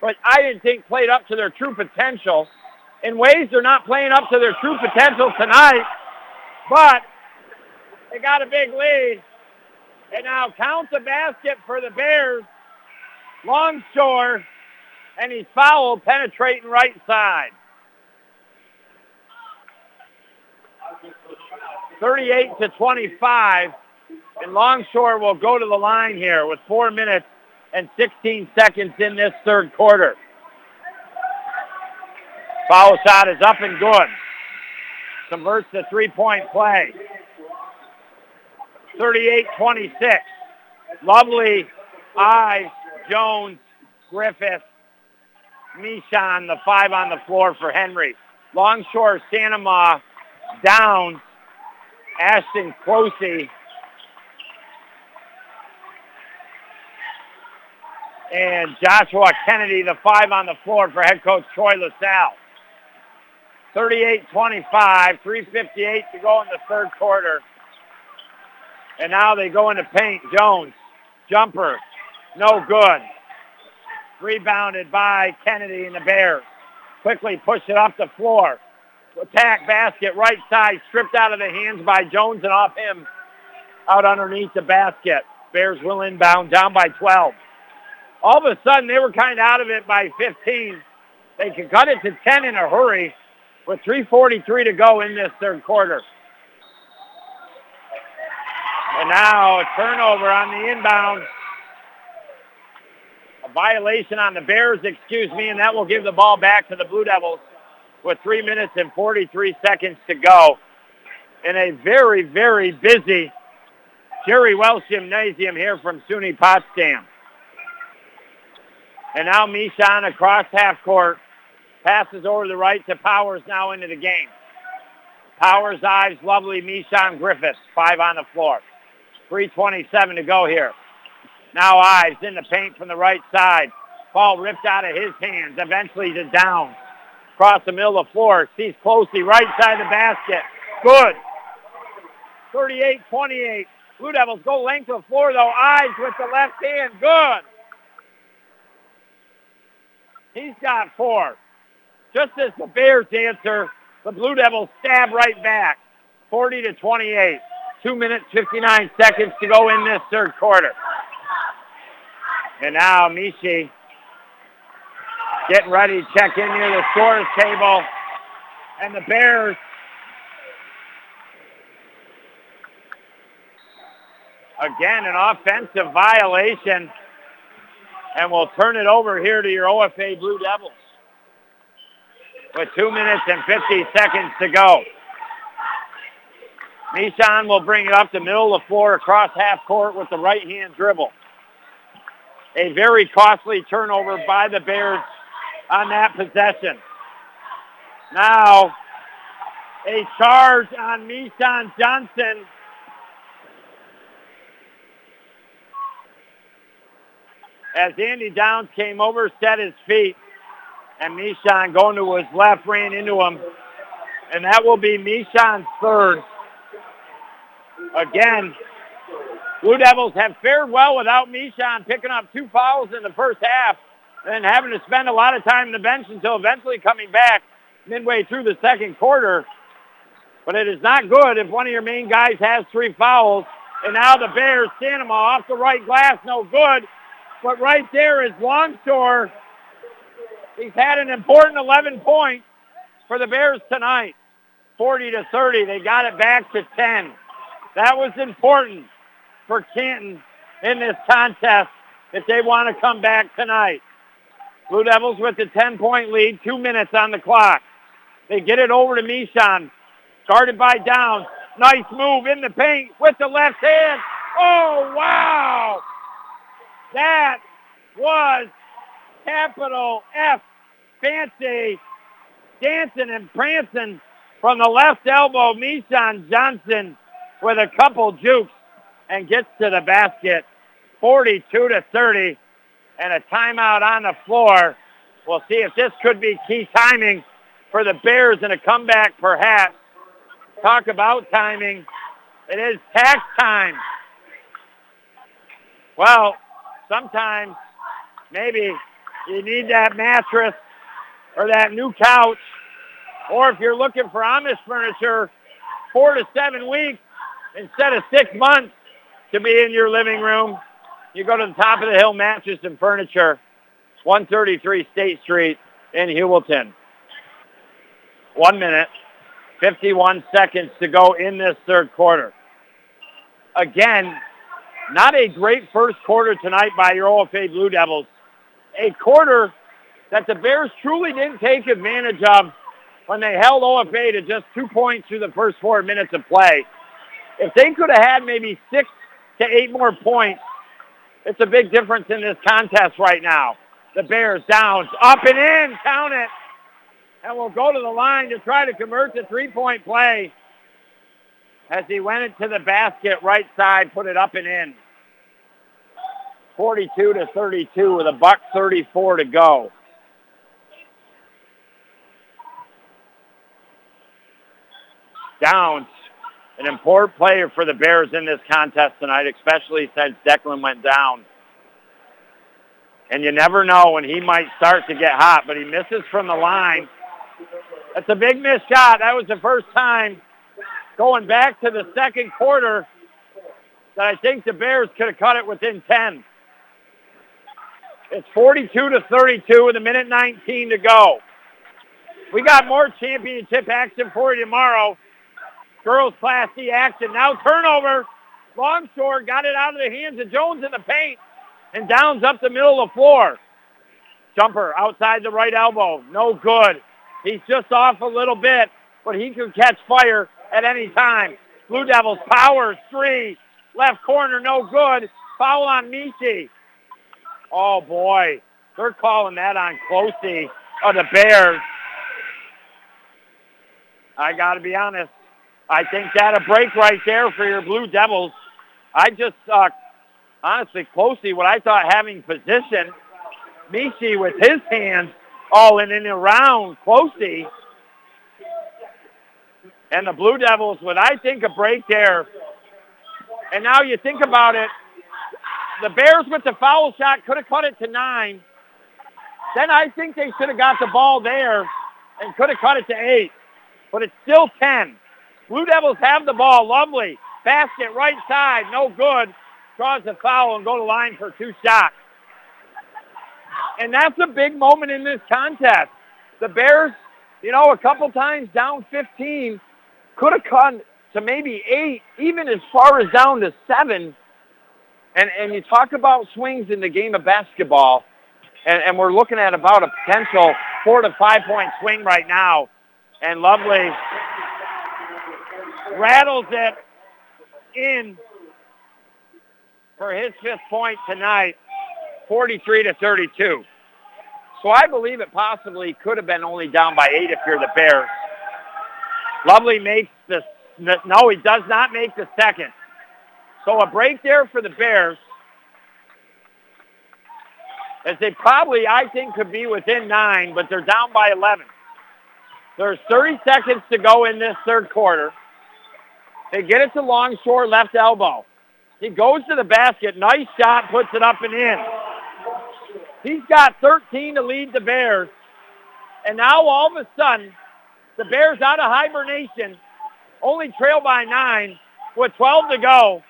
But I didn't think played up to their true potential. In ways, they're not playing up to their true potential tonight, but they got a big lead. And now count the basket for the Bears. Longshore, and he's fouled, penetrating right side. 38 to 25, and Longshore will go to the line here with four minutes and 16 seconds in this third quarter. Foul shot is up and good. Converts the three-point play. 38-26. Lovely Ives, Jones, Griffith, Mishon, the five on the floor for Henry. Longshore, Sanama, down. Ashton Closey. And Joshua Kennedy, the five on the floor for head coach Troy LaSalle. 38-25, 3.58 to go in the third quarter. And now they go into paint. Jones, jumper, no good. Rebounded by Kennedy and the Bears. Quickly push it up the floor. Attack basket, right side, stripped out of the hands by Jones and off him out underneath the basket. Bears will inbound down by 12. All of a sudden, they were kind of out of it by 15. They can cut it to 10 in a hurry with 3.43 to go in this third quarter. And now a turnover on the inbound. A violation on the Bears, excuse me, and that will give the ball back to the Blue Devils with 3 minutes and 43 seconds to go in a very, very busy Jerry Welsh Gymnasium here from SUNY Potsdam. And now Mishon across half court. Passes over the right to Powers now into the game. Powers Ives lovely Mishon Griffiths, five on the floor. 3.27 to go here. Now Ives in the paint from the right side. Ball ripped out of his hands, eventually to down. Across the middle of the floor, sees closely right side of the basket. Good. 38-28. Blue Devils go length of the floor though. Ives with the left hand. Good. He's got four. Just as the Bears answer, the Blue Devils stab right back. 40 to 28. Two minutes, 59 seconds to go in this third quarter. And now Mishi getting ready to check in near the scorer's table. And the Bears again an offensive violation. And we'll turn it over here to your OFA Blue Devils with two minutes and 50 seconds to go. Nishan will bring it up the middle of the floor across half court with the right hand dribble. A very costly turnover by the Bears on that possession. Now, a charge on Mishan Johnson. As Andy Downs came over, set his feet, and Mishan going to his left ran into him. And that will be Mishan's third. Again, Blue Devils have fared well without Mishan picking up two fouls in the first half and having to spend a lot of time on the bench until eventually coming back midway through the second quarter. But it is not good if one of your main guys has three fouls. And now the Bears, Sanama off the right glass, no good. But right there is Longshore. He's had an important 11 points for the Bears tonight. 40 to 30. They got it back to 10. That was important. for Canton in this contest if they want to come back tonight. Blue Devils with the 10-point lead, two minutes on the clock. They get it over to Mishon, guarded by Downs. Nice move in the paint with the left hand. Oh, wow! That was capital F fancy dancing and prancing from the left elbow. Mishon Johnson with a couple jukes and gets to the basket. 42 to 30 and a timeout on the floor. We'll see if this could be key timing for the Bears in a comeback perhaps. Talk about timing. It is tax time. Well, sometimes maybe you need that mattress or that new couch. Or if you're looking for Amish furniture, four to seven weeks instead of six months to be in your living room. You go to the top of the hill mattress and furniture, 133 State Street in Heuvelton. One minute, 51 seconds to go in this third quarter. Again, not a great first quarter tonight by your OFA Blue Devils. A quarter that the Bears truly didn't take advantage of when they held OFA to just two points through the first four minutes of play. If they could have had maybe six to eight more points, it's a big difference in this contest right now. The Bears down, up and in, count it. And we'll go to the line to try to convert the three-point play as he went into the basket right side, put it up and in. 42 to 32 with a buck 34 to go. Downs, an important player for the Bears in this contest tonight, especially since Declan went down. And you never know when he might start to get hot, but he misses from the line. That's a big missed shot. That was the first time going back to the second quarter that I think the Bears could have cut it within 10. It's 42 to 32 with a minute 19 to go. We got more championship action for you tomorrow. Girls Class D action. Now turnover. Longshore got it out of the hands of Jones in the paint and downs up the middle of the floor. Jumper outside the right elbow. No good. He's just off a little bit, but he can catch fire at any time. Blue Devils powers three. Left corner, no good. Foul on Mishi. Oh boy, they're calling that on Closey of the Bears. I got to be honest. I think that a break right there for your Blue Devils. I just, uh, honestly, Closey, what I thought having position, Mishi with his hands all in and around Closey. And the Blue Devils with, I think, a break there. And now you think about it, the Bears with the foul shot could have cut it to nine. Then I think they should have got the ball there and could have cut it to eight. But it's still 10. Blue Devils have the ball. Lovely. Basket right side. No good. Draws the foul and go to line for two shots. And that's a big moment in this contest. The Bears, you know, a couple times down 15, could have cut to maybe eight, even as far as down to seven. And, and you talk about swings in the game of basketball, and, and we're looking at about a potential four to five point swing right now. And Lovely rattles it in for his fifth point tonight, 43 to 32. So I believe it possibly could have been only down by eight if you're the Bears. Lovely makes the, no, he does not make the second. So a break there for the Bears. As they probably, I think, could be within nine, but they're down by 11. There's 30 seconds to go in this third quarter. They get it to Longshore left elbow. He goes to the basket. Nice shot, puts it up and in. He's got 13 to lead the Bears. And now all of a sudden, the Bears out of hibernation, only trail by nine with 12 to go.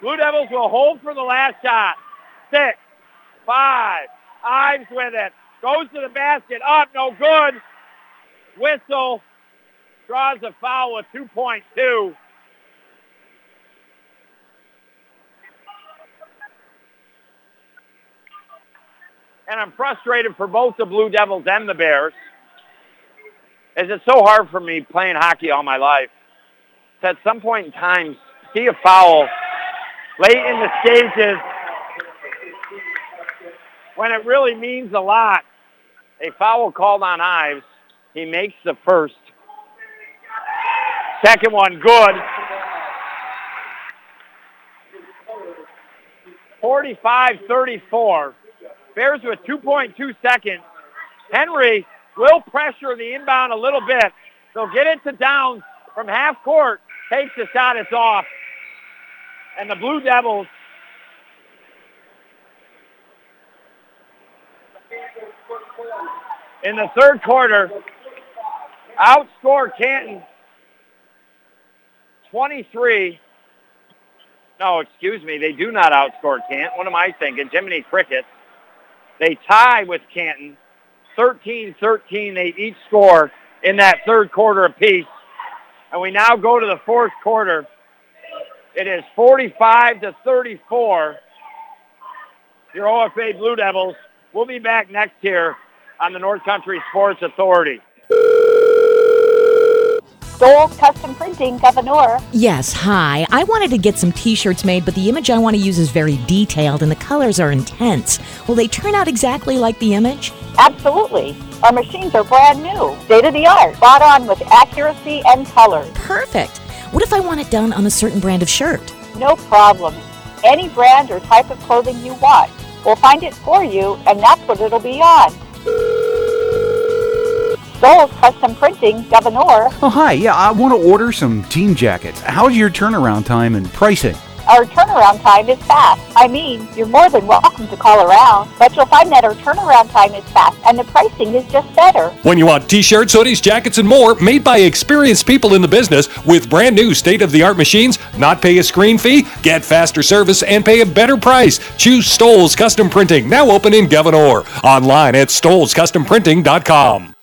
Blue Devils will hold for the last shot. Six, five, Ives with it. Goes to the basket. Up, no good. Whistle. Draws a foul with 2.2. And I'm frustrated for both the Blue Devils and the Bears is it's so hard for me playing hockey all my life to at some point in time see a foul late in the stages when it really means a lot. A foul called on Ives. He makes the first. Second one, good. 45-34. Bears with 2.2 seconds. Henry will pressure the inbound a little bit. They'll get it to Downs from half court. Takes the shot. It's off. And the Blue Devils in the third quarter outscore Canton 23. No, excuse me. They do not outscore Canton. What am I thinking? Jiminy Crickets. They tie with Canton 13-13. They each score in that third quarter apiece. And we now go to the fourth quarter. It is 45 to 34. Your OFA Blue Devils. We'll be back next here on the North Country Sports Authority. Stoles Custom Printing, Gouverneur. Yes, hi. I wanted to get some t shirts made, but the image I want to use is very detailed and the colors are intense. Will they turn out exactly like the image? Absolutely. Our machines are brand new, state of the art, spot on with accuracy and color. Perfect. What if I want it done on a certain brand of shirt? No problem. Any brand or type of clothing you want. We'll find it for you, and that's what it'll be on. Stoles Custom Printing, Gouverneur. Oh, hi. Yeah, I want to order some team jackets. How's your turnaround time and pricing? Our turnaround time is fast. I mean, you're more than welcome to call around, but you'll find that our turnaround time is fast and the pricing is just better. When you want t shirts, hoodies, jackets, and more made by experienced people in the business with brand new state of the art machines, not pay a screen fee, get faster service, and pay a better price, choose Stoles Custom Printing, now open in Gouverneur. Online at stolescustomprinting.com.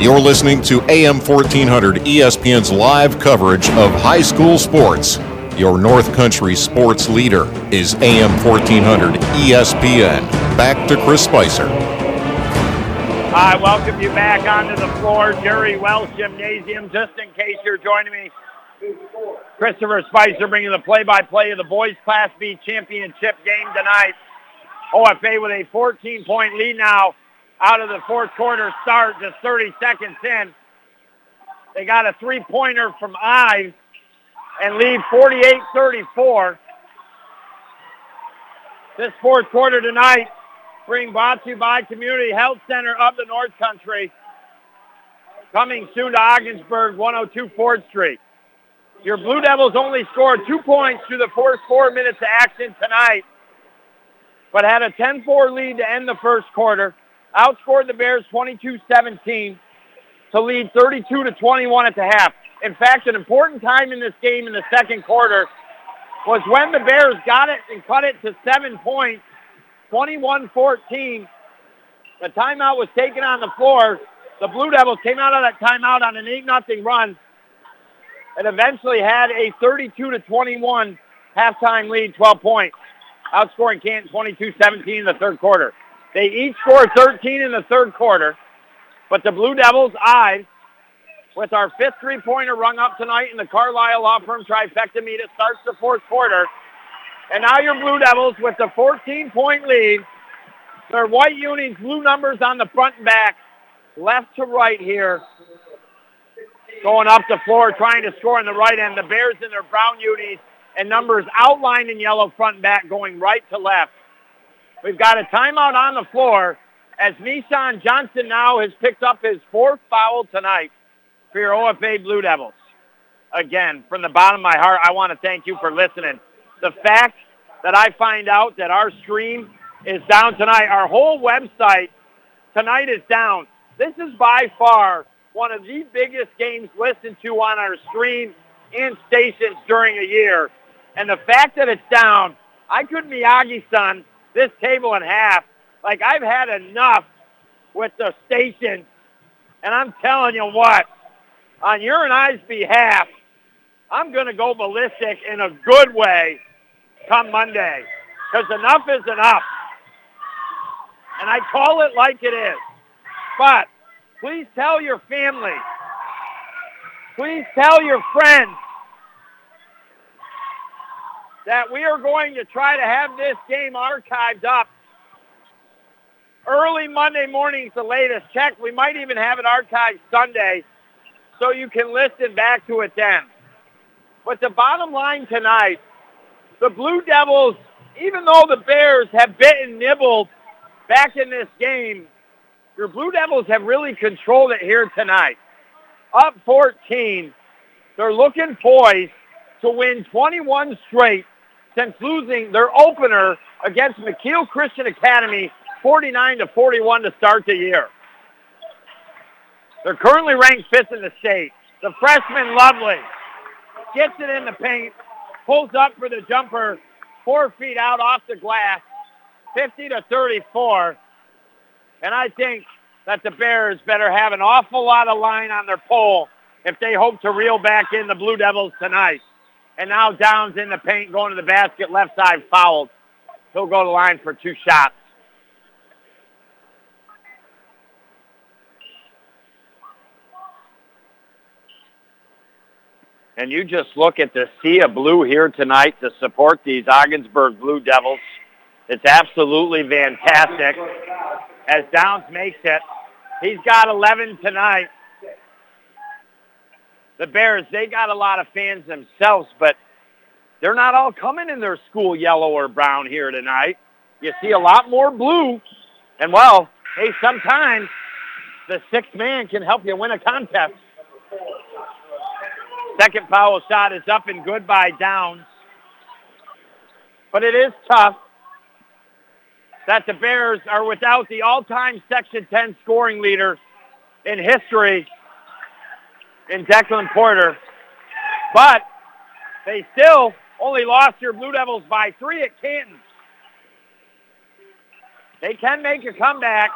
You're listening to AM 1400 ESPN's live coverage of high school sports. Your North Country sports leader is AM 1400 ESPN. Back to Chris Spicer. I welcome you back onto the floor, Jerry Welsh Gymnasium. Just in case you're joining me, Christopher Spicer bringing the play-by-play of the boys Class B championship game tonight. OFA with a 14-point lead now out of the fourth quarter start, just 30 seconds in. They got a three-pointer from Ives and lead 48-34. This fourth quarter tonight being brought to you by Community Health Center of the North Country. Coming soon to Ogdensburg, 102 Ford Street. Your Blue Devils only scored two points through the first four minutes of action tonight, but had a 10-4 lead to end the first quarter outscored the Bears 22-17 to lead 32 to 21 at the half. In fact, an important time in this game in the second quarter was when the Bears got it and cut it to seven points, 21-14. The timeout was taken on the floor. The Blue Devils came out of that timeout on an 8-0 run and eventually had a 32 to 21 halftime lead, 12 points, outscoring Canton 22-17 in the third quarter. They each scored 13 in the third quarter, but the Blue Devils Ives with our fifth three-pointer rung up tonight in the Carlisle Law Firm trifecta meet. It starts the fourth quarter. And now your Blue Devils with the 14-point lead. Their white unis, blue numbers on the front and back, left to right here. Going up the floor, trying to score on the right end. The Bears in their brown unis and numbers outlined in yellow front and back going right to left. We've got a timeout on the floor as Nissan Johnson now has picked up his fourth foul tonight for your OFA Blue Devils. Again, from the bottom of my heart, I want to thank you for listening. The fact that I find out that our stream is down tonight, our whole website tonight is down. This is by far one of the biggest games listened to on our stream and stations during a year. And the fact that it's down, I could Miyagi-san this table in half. Like I've had enough with the station. And I'm telling you what, on your and I's behalf, I'm going to go ballistic in a good way come Monday. Because enough is enough. And I call it like it is. But please tell your family. Please tell your friends that we are going to try to have this game archived up early Monday morning's the latest. Check. We might even have it archived Sunday so you can listen back to it then. But the bottom line tonight, the Blue Devils, even though the Bears have bitten nibbled back in this game, your Blue Devils have really controlled it here tonight. Up 14, they're looking poised to win 21 straight since losing their opener against Mekeel Christian Academy 49 to 41 to start the year. They're currently ranked fifth in the state. The freshman Lovely gets it in the paint, pulls up for the jumper, four feet out off the glass, 50 to 34. And I think that the Bears better have an awful lot of line on their pole if they hope to reel back in the Blue Devils tonight. And now Downs in the paint going to the basket, left side fouled. He'll go to the line for two shots. And you just look at the sea of blue here tonight to support these Ogdensburg Blue Devils. It's absolutely fantastic. As Downs makes it, he's got 11 tonight. The Bears, they got a lot of fans themselves, but they're not all coming in their school yellow or brown here tonight. You see a lot more blue. And well, hey, sometimes the sixth man can help you win a contest. Second foul shot is up and good by Downs. But it is tough that the Bears are without the all-time Section 10 scoring leader in history in Declan Porter. But they still only lost your Blue Devils by three at Canton. They can make a comeback.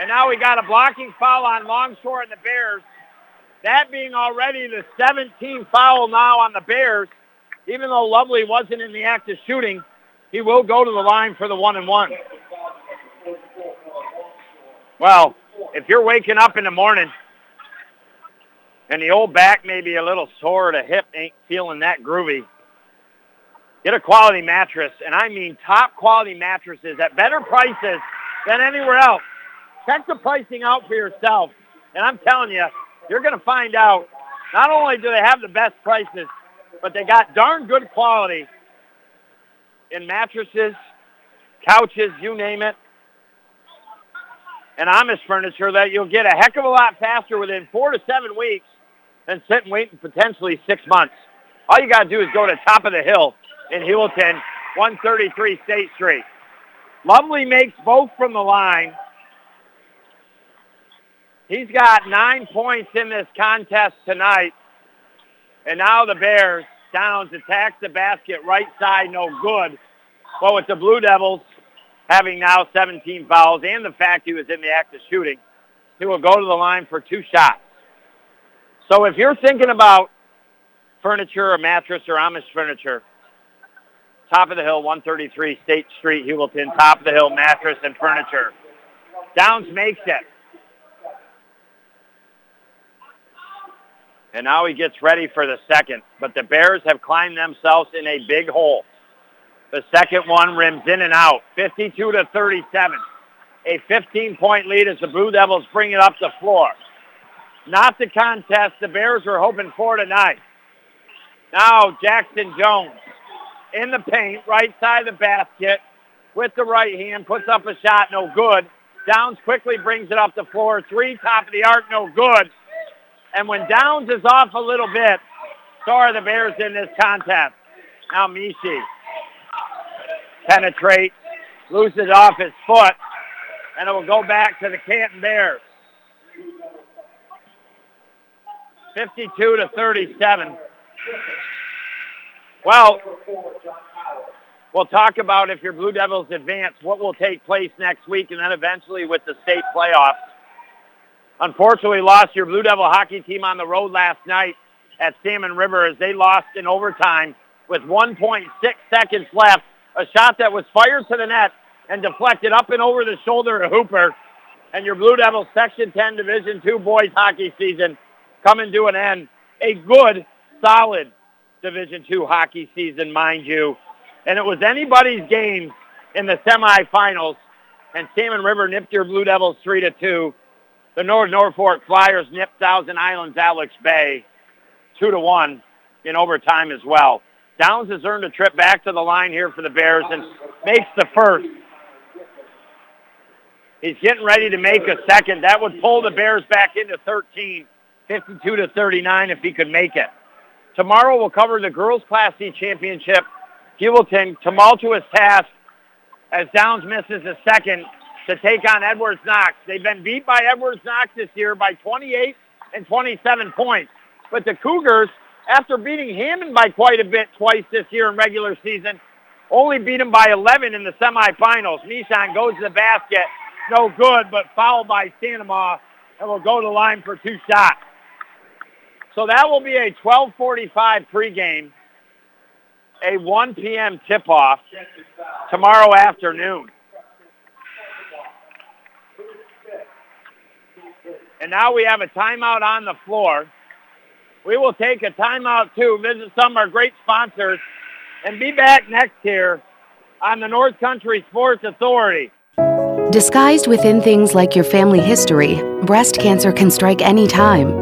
And now we got a blocking foul on Longshore and the Bears. That being already the 17th foul now on the Bears, even though Lovely wasn't in the act of shooting, he will go to the line for the one and one. Well, if you're waking up in the morning and the old back may be a little sore, the hip ain't feeling that groovy, get a quality mattress, and I mean top quality mattresses at better prices than anywhere else. Check the pricing out for yourself. And I'm telling you, you're going to find out not only do they have the best prices, but they got darn good quality in mattresses, couches, you name it, and Amish furniture that you'll get a heck of a lot faster within four to seven weeks than sit and wait potentially six months. All you got to do is go to top of the hill in Heuvelton, 133 State Street. Lovely makes both from the line. He's got nine points in this contest tonight. And now the Bears, Downs attacks the basket right side, no good. But with the Blue Devils having now 17 fouls and the fact he was in the act of shooting, he will go to the line for two shots. So if you're thinking about furniture or mattress or Amish furniture, top of the hill, 133 State Street, Heuvelton, top of the hill mattress and furniture. Downs makes it. And now he gets ready for the second. But the Bears have climbed themselves in a big hole. The second one rims in and out, 52 to 37. A 15-point lead as the Blue Devils bring it up the floor. Not the contest the Bears were hoping for tonight. Now Jackson Jones in the paint, right side of the basket, with the right hand, puts up a shot, no good. Downs quickly brings it up the floor. Three, top of the arc, no good. And when Downs is off a little bit, so are the Bears in this contest. Now Mishi penetrates, loses off his foot, and it will go back to the Canton Bears. 52 to 37. Well, we'll talk about if your Blue Devils advance, what will take place next week, and then eventually with the state playoffs. Unfortunately, lost your Blue Devil hockey team on the road last night at Salmon River as they lost in overtime with 1.6 seconds left A shot that was fired to the net and deflected up and over the shoulder of Hooper. And your Blue Devils Section 10 Division II boys hockey season coming to an end. A good, solid Division two hockey season, mind you. And it was anybody's game in the semifinals. And Salmon River nipped your Blue Devils 3 to 2. The Norwood-Norfolk Flyers nipped Thousand Islands Alex Bay 2 to 1 in overtime as well. Downs has earned a trip back to the line here for the Bears and makes the first. He's getting ready to make a second. That would pull the Bears back into 13, 52 to 39 if he could make it. Tomorrow we'll cover the girls Class C championship. Heuvelton, tumultuous task as Downs misses a second to take on Edwards Knox. They've been beat by Edwards Knox this year by 28 and 27 points. But the Cougars, after beating Hammond by quite a bit twice this year in regular season, only beat them by 11 in the semifinals. Nissan goes to the basket, no good, but fouled by Sanoma, and will go to the line for two shots. So that will be a 1245 pregame, a 1 p.m. tip-off tomorrow afternoon. And now we have a timeout on the floor. We will take a timeout too, visit some of our great sponsors, and be back next here on the North Country Sports Authority. Disguised within things like your family history, breast cancer can strike any time.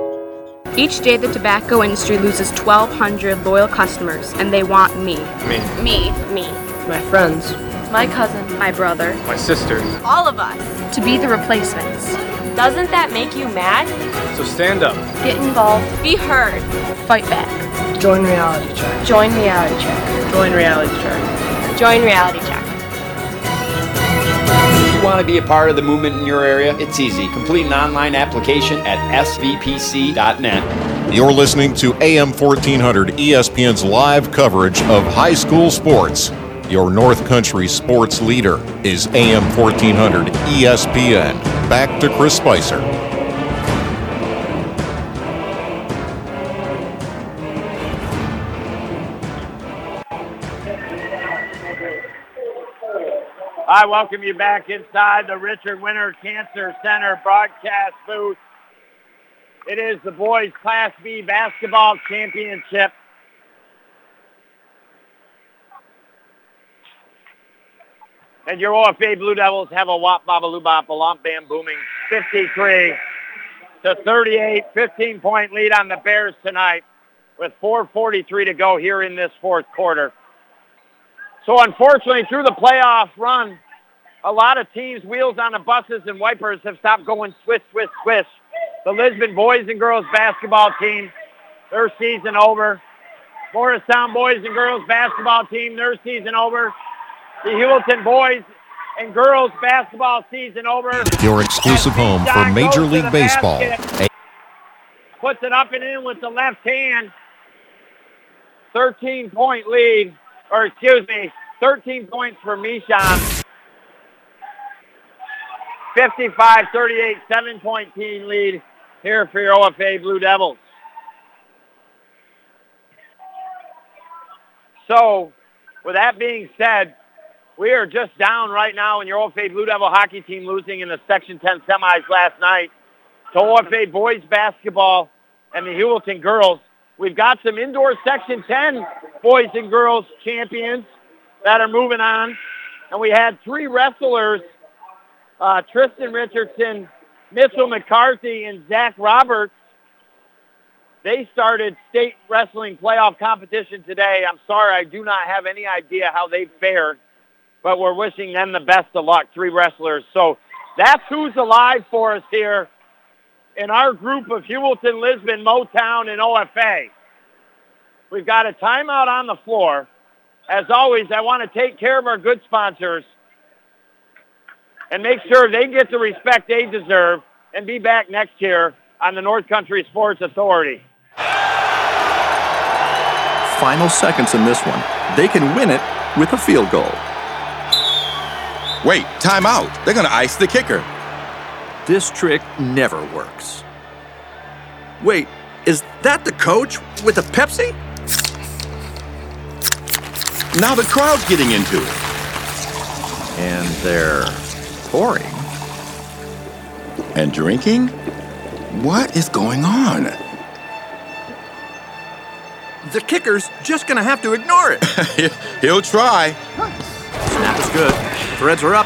Each day, the tobacco industry loses 1,200 loyal customers, and they want me. Me. Me. Me. My friends. My cousin. My brother. My sister. All of us. To be the replacements. Doesn't that make you mad? So stand up. Get involved. Be heard. Fight back. Join Reality Check. Join Reality Check. Join Reality Check. Join Reality Check. Want to be a part of the movement in your area, it's easy. Complete an online application at svpc.net. You're listening to AM 1400 ESPN's live coverage of high school sports. Your North Country sports leader is AM 1400 ESPN. Back to Chris Spicer. I welcome you back inside the Richard Winter Cancer Center broadcast booth. It is the boys Class B basketball championship. And your OFA Blue Devils have a wop babaloo bop, a bam booming 53 to 38, 15 point lead on the Bears tonight with 4.43 to go here in this fourth quarter. So unfortunately, through the playoff run, a lot of teams' wheels on the buses and wipers have stopped going swish, swish, swish. The Lisbon boys and girls basketball team, their season over. Morristown boys and girls basketball team, their season over. The Heuvelton boys and girls basketball season over. Your exclusive home for Major League Baseball. basket, Puts it up and in with the left hand. 13 point lead, or excuse me, 13 points for Misham. 55-38, seven-point team lead here for your OFA Blue Devils. So, with that being said, we are just down right now in your OFA Blue Devil hockey team losing in the Section 10 semis last night to OFA boys basketball and the Heuvelton girls. We've got some indoor Section 10 boys and girls champions that are moving on. And we had three wrestlers, uh, Tristan Richardson, Mitchell McCarthy, and Zach Roberts. They started state wrestling playoff competition today. I'm sorry, I do not have any idea how they fared, but we're wishing them the best of luck, three wrestlers. So that's who's alive for us here in our group of Heuvelton, Lisbon, Motown, and OFA. We've got a timeout on the floor. As always, I want to take care of our good sponsors and make sure they get the respect they deserve. and be back next year on the North Country Sports Authority. Final seconds in this one. They can win it with a field goal. Wait, timeout. They're going to ice the kicker. This trick never works. Wait, is that the coach with the Pepsi? Now the crowd's getting into it. And they're pouring. And drinking? What is going on? The kicker's just gonna have to ignore it. He'll try. Snap is good. Threads are up.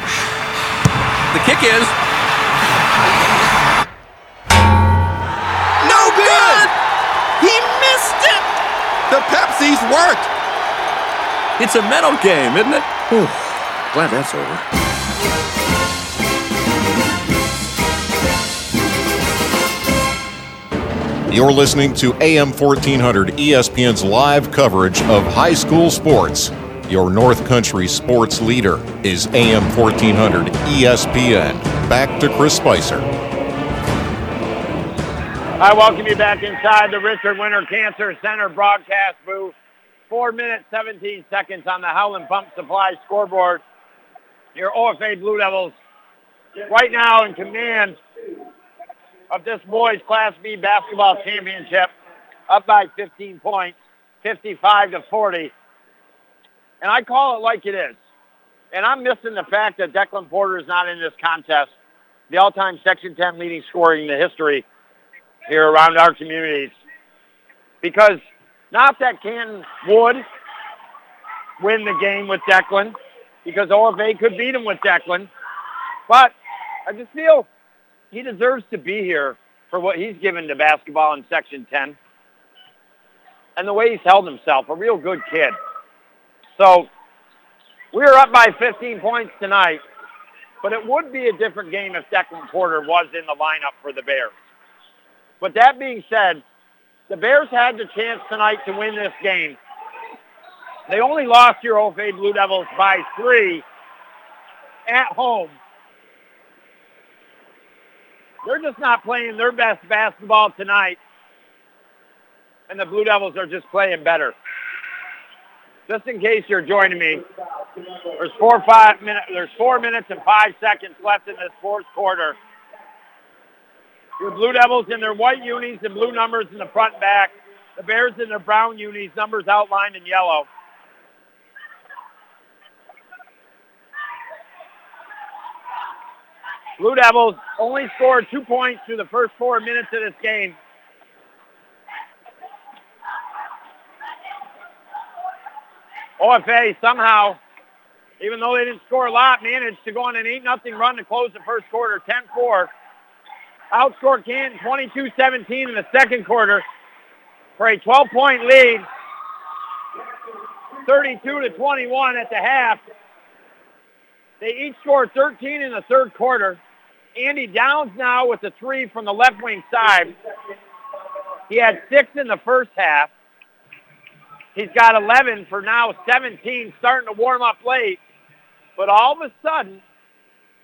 The kick is. The Pepsi's worked! It's a mental game, isn't it? Whew. Glad that's over. You're listening to AM 1400 ESPN's live coverage of high school sports. Your North Country sports leader is AM 1400 ESPN. Back to Chris Spicer. I welcome you back inside the Richard Winter Cancer Center broadcast booth. Four minutes, 17 seconds on the Howland Pump Supply scoreboard. Your OFA Blue Devils right now in command of this boys Class B basketball championship, up by 15 points, 55 to 40. And I call it like it is. And I'm missing the fact that Declan Porter is not in this contest, the all-time Section 10 leading scorer in the history here around our communities. Because not that Canton would win the game with Declan, because OFA could beat him with Declan. But I just feel he deserves to be here for what he's given to basketball in Section 10 and the way he's held himself, a real good kid. So we're up by 15 points tonight, but it would be a different game if Declan Porter was in the lineup for the Bears. But that being said, the Bears had the chance tonight to win this game. They only lost your Old OFA Blue Devils by three at home. They're just not playing their best basketball tonight. And the Blue Devils are just playing better. Just in case you're joining me, there's four five minutes there's four minutes and five seconds left in this fourth quarter. Your Blue Devils in their white unis and blue numbers in the front and back. The Bears in their brown unis, numbers outlined in yellow. Blue Devils only scored two points through the first four minutes of this game. OFA somehow, even though they didn't score a lot, managed to go on an 8-0 run to close the first quarter, 10-4. Outscored Canton 22-17 in the second quarter for a 12-point lead, 32 to 21 at the half. They each scored 13 in the third quarter. Andy Downs now with the three from the left wing side. He had six in the first half. He's got 11 for now 17, starting to warm up late. But all of a sudden,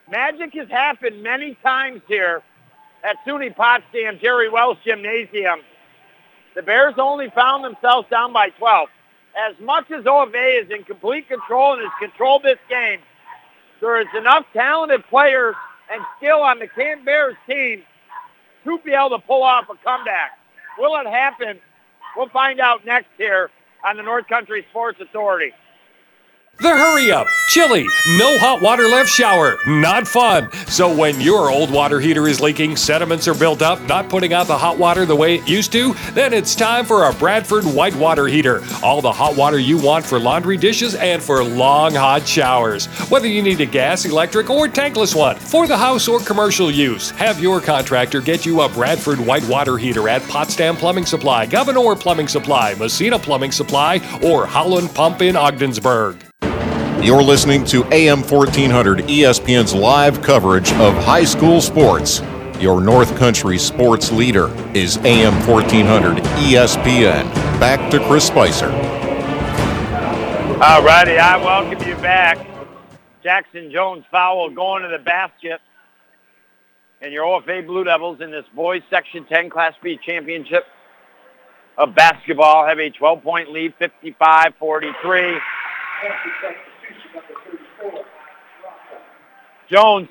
magic has happened many times here at SUNY Potsdam Jerry Welsh Gymnasium. The Bears only found themselves down by 12. As much as OFA is in complete control and has controlled this game, there is enough talented players and skill on the Canton Bears team to be able to pull off a comeback. Will it happen? We'll find out next here on the North Country Sports Authority. The hurry up, chilly, no hot water left shower, not fun. So when your old water heater is leaking, sediments are built up, not putting out the hot water the way it used to, then it's time for a Bradford white water heater. All the hot water you want for laundry dishes and for long hot showers. Whether you need a gas, electric, or tankless one for the house or commercial use, have your contractor get you a Bradford white water heater at Potsdam Plumbing Supply, Gouverneur Plumbing Supply, Massena Plumbing Supply, or Howland Pump in Ogdensburg. You're listening to AM 1400 ESPN's live coverage of high school sports. Your North Country sports leader is AM 1400 ESPN. Back to Chris Spicer. All righty, I welcome you back. Jackson Jones foul going to the basket. And your OFA Blue Devils in this boys Section 10 Class B championship of basketball have a 12-point lead, 55-43. Jones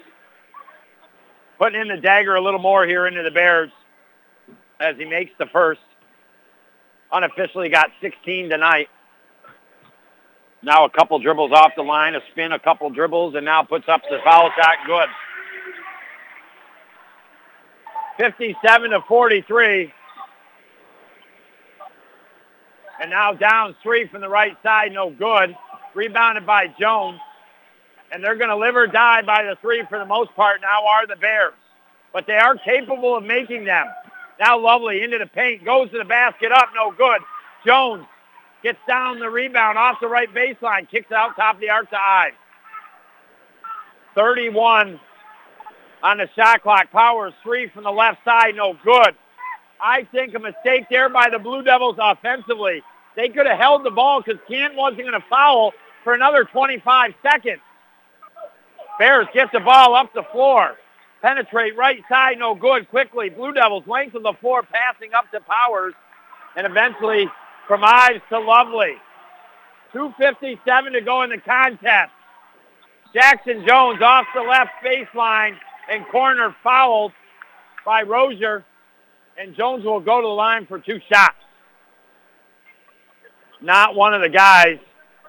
putting in the dagger a little more here into the Bears as he makes the first. Unofficially got 16 tonight. Now a couple dribbles off the line, a spin, a couple dribbles, and now puts up the foul shot. Good. 57 to 43. And now down three from the right side, no good. Rebounded by Jones. And they're going to live or die by the three for the most part now are the Bears. But they are capable of making them. Now Lovely into the paint, goes to the basket up, no good. Jones gets down the rebound off the right baseline, kicks it out top of the arc to Ives. 31 on the shot clock. Powers three from the left side, no good. I think a mistake there by the Blue Devils offensively. They could have held the ball because Kent wasn't going to foul for another 25 seconds. Bears get the ball up the floor. Penetrate right side, no good. Quickly, Blue Devils length of the floor, passing up to Powers, and eventually from Ives to Lovely. 2.57 to go in the contest. Jackson Jones off the left baseline and corner fouled by Rozier, and Jones will go to the line for two shots. Not one of the guys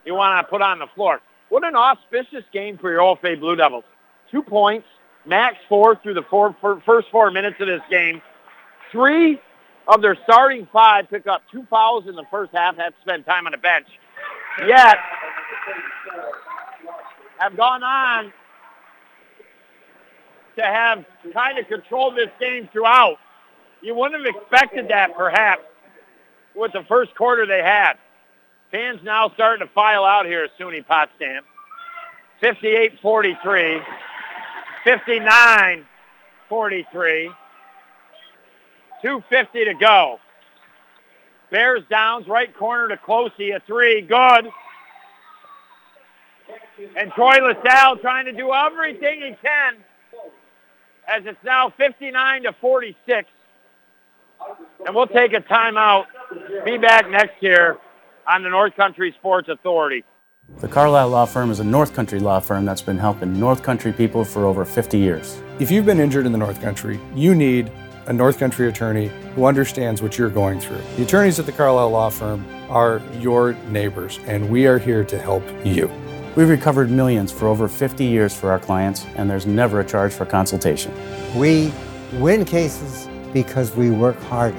you want to put on the floor. What an auspicious game for your OFA Blue Devils. Two points, max four through the four, first four minutes of this game. Three of their starting five pick up two fouls in the first half, had to spend time on the bench. Yet, have gone on to have kind of controlled this game throughout. You wouldn't have expected that perhaps with the first quarter they had. Fans now starting to file out here at SUNY Potsdam. 58-43, 59-43, 250 to go. Bears downs, right corner to Closey, a three, good. And Troy LaSalle trying to do everything he can as it's now 59 to 46. And we'll take a timeout. Be back next year on the North Country Sports Authority. The Carlisle Law Firm is a North Country law firm that's been helping North Country people for over 50 years. If you've been injured in the North Country, you need a North Country attorney who understands what you're going through. The attorneys at the Carlisle Law Firm are your neighbors, and we are here to help you. We've recovered millions for over 50 years for our clients, and there's never a charge for consultation. We win cases because we work harder.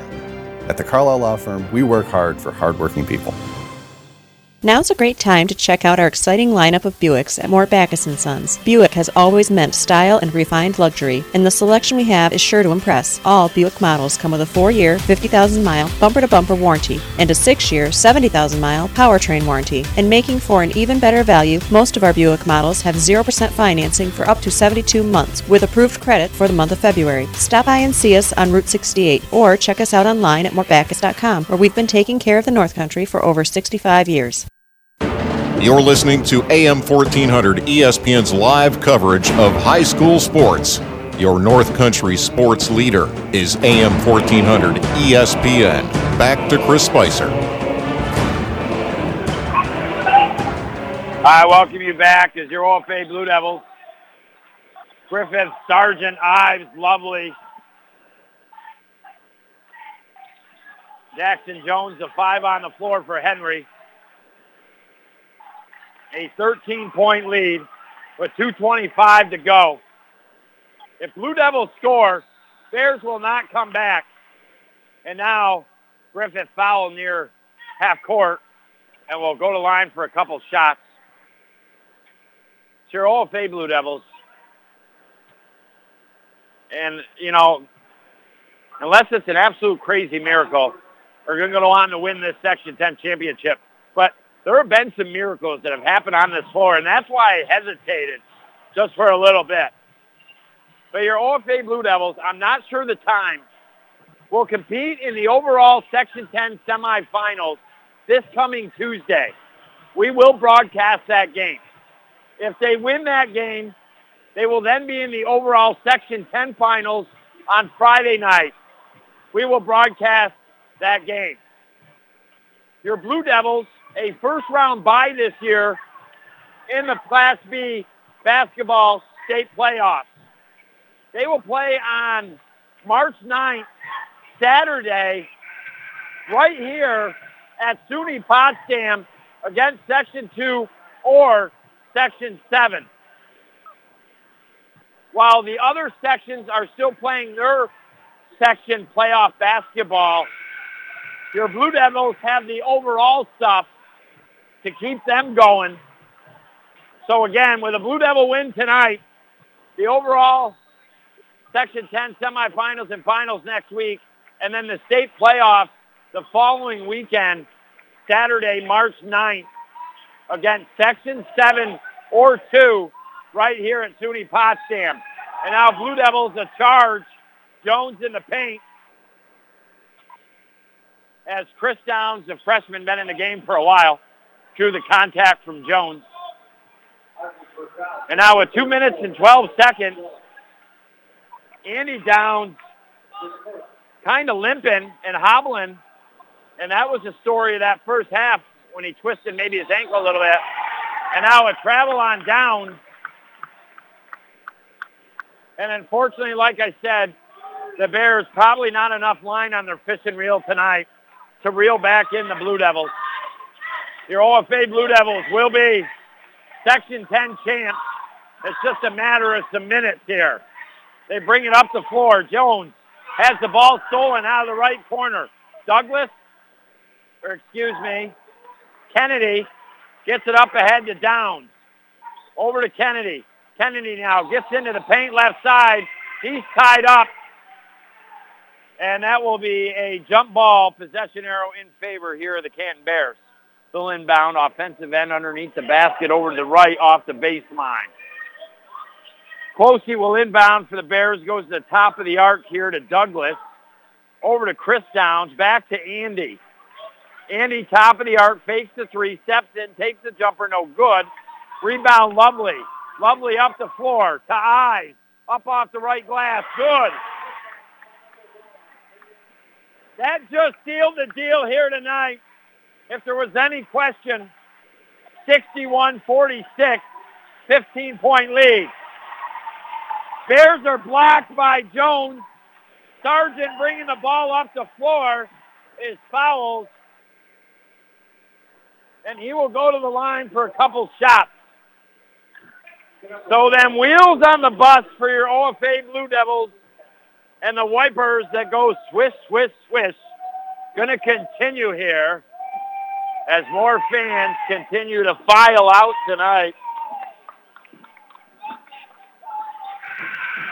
At the Carlisle Law Firm, we work hard for hardworking people. Now's a great time to check out our exciting lineup of Buicks at Mort Backus & Sons. Buick has always meant style and refined luxury, and the selection we have is sure to impress. All Buick models come with a 4-year, 50,000-mile bumper-to-bumper warranty and a 6-year, 70,000-mile powertrain warranty. And making for an even better value, most of our Buick models have 0% financing for up to 72 months with approved credit for the month of February. Stop by and see us on Route 68 or check us out online at mortbackus.com where we've been taking care of the North Country for over 65 years. You're listening to AM 1400 ESPN's live coverage of high school sports. Your North Country sports leader is AM 1400 ESPN. Back to Chris Spicer. I welcome you back as your OFA Blue Devils. Griffith, Sergeant Ives, Lovely. Jackson Jones, a five on the floor for Henry a 13-point lead with 2.25 to go. If Blue Devils score, Bears will not come back. And now Griffith foul near half court and will go to line for a couple shots. It's your OFA Blue Devils. And, you know, unless it's an absolute crazy miracle, we're going to go on to win this Section 10 championship. But there have been some miracles that have happened on this floor, and that's why I hesitated just for a little bit. But your OFA Blue Devils, I'm not sure the time, will compete in the overall Section 10 semifinals this coming Tuesday. We will broadcast that game. If they win that game, They will then be in the overall Section 10 finals on Friday night. We will broadcast that game. Your Blue Devils, a first round bye this year in the Class B basketball state playoffs. They will play on March 9th, Saturday, right here at SUNY Potsdam against Section 2 or Section 7. While the other sections are still playing their section playoff basketball, your Blue Devils have the overall stuff to keep them going. So again, with a Blue Devil win tonight, the overall Section 10 semifinals and finals next week, and then the state playoffs the following weekend, Saturday, March 9th, against Section 7 or 2 right here at SUNY Potsdam. And now Blue Devils a charge. Jones in the paint. As Chris Downs, the freshman, been in the game for a while, drew the contact from Jones. And now with two minutes and 12 seconds, Andy Downs kind of limping and hobbling. And that was the story of that first half when he twisted maybe his ankle a little bit. And now a travel on Downs. And unfortunately, like I said, the Bears probably not enough line on their fishing reel tonight to reel back in the Blue Devils. Your OFA Blue Devils will be Section 10 champs. It's just a matter of some minutes here. They bring it up the floor. Jones has the ball stolen out of the right corner. Douglas, or excuse me, Kennedy gets it up ahead to Downs. Over to Kennedy. Kennedy now gets into the paint left side. He's tied up. And that will be a jump ball possession arrow in favor here of the Canton Bears. Still inbound, offensive end underneath the basket over to the right off the baseline. Closey will inbound for the Bears, goes to the top of the arc here to Douglas. Over to Chris Downs, back to Andy. Andy, top of the arc, fakes the three, steps in, takes the jumper, no good. Rebound, Lovely. Lovely up the floor to Ives. Up off the right glass, good. That just sealed the deal here tonight. If there was any question, 61-46, 15-point lead. Bears are blocked by Jones. Sargent bringing the ball up the floor is fouled. And he will go to the line for a couple shots. So them wheels on the bus for your OFA Blue Devils and the wipers that go swish, swish, swish. Going to continue here as more fans continue to file out tonight.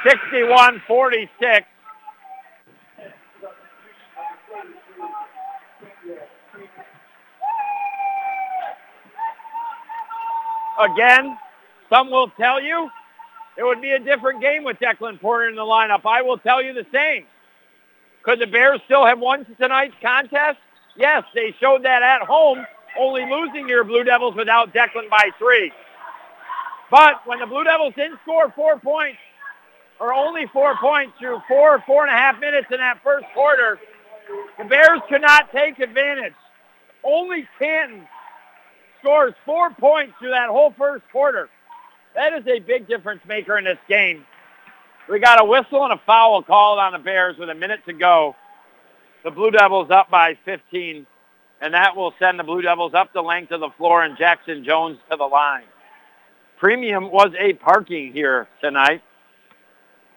61-46. Again, some will tell you it would be a different game with Declan Porter in the lineup. I will tell you the same. Could the Bears still have won tonight's contest? Yes, they showed that at home, only losing your Blue Devils without Declan by three. But when the Blue Devils didn't score four points, or only four points through four, four and a half minutes in that first quarter, the Bears could not take advantage. Only Canton scores four points through that whole first quarter. That is a big difference maker in this game. We got a whistle and a foul called on the Bears with a minute to go. The Blue Devils up by 15, and that will send the Blue Devils up the length of the floor and Jackson Jones to the line. Premium was a parking here tonight.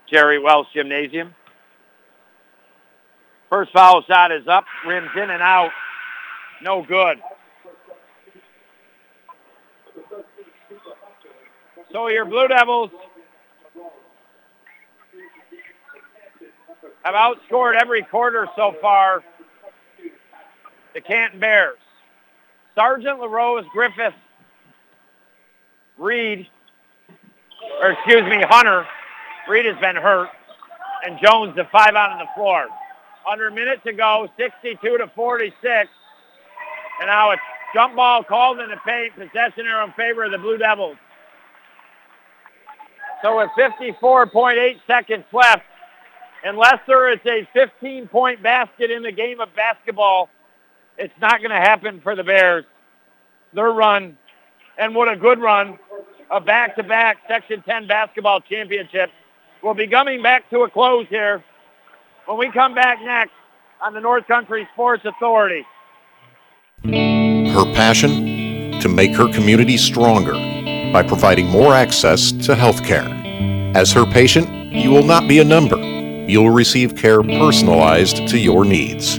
Jerry Welsh Gymnasium. First foul shot is up, rims in and out. No good. So your Blue Devils have outscored every quarter so far the Canton Bears. Sargent LaRose, Griffith, Reed, or excuse me, Hunter. Reed has been hurt. And Jones, the five out on the floor. Under a minute to go, 62 to 46. And now a jump ball called in the paint, possession arrow in favor of the Blue Devils. So with 54.8 seconds left, unless there is a 15-point basket in the game of basketball, it's not going to happen for the Bears. Their run, and what a good run, a back-to-back Section 10 basketball championship will be coming back to a close here when we come back next on the North Country Sports Authority. Her passion to make her community stronger by providing more access to health care. As her patient, you will not be a number. You'll receive care personalized to your needs.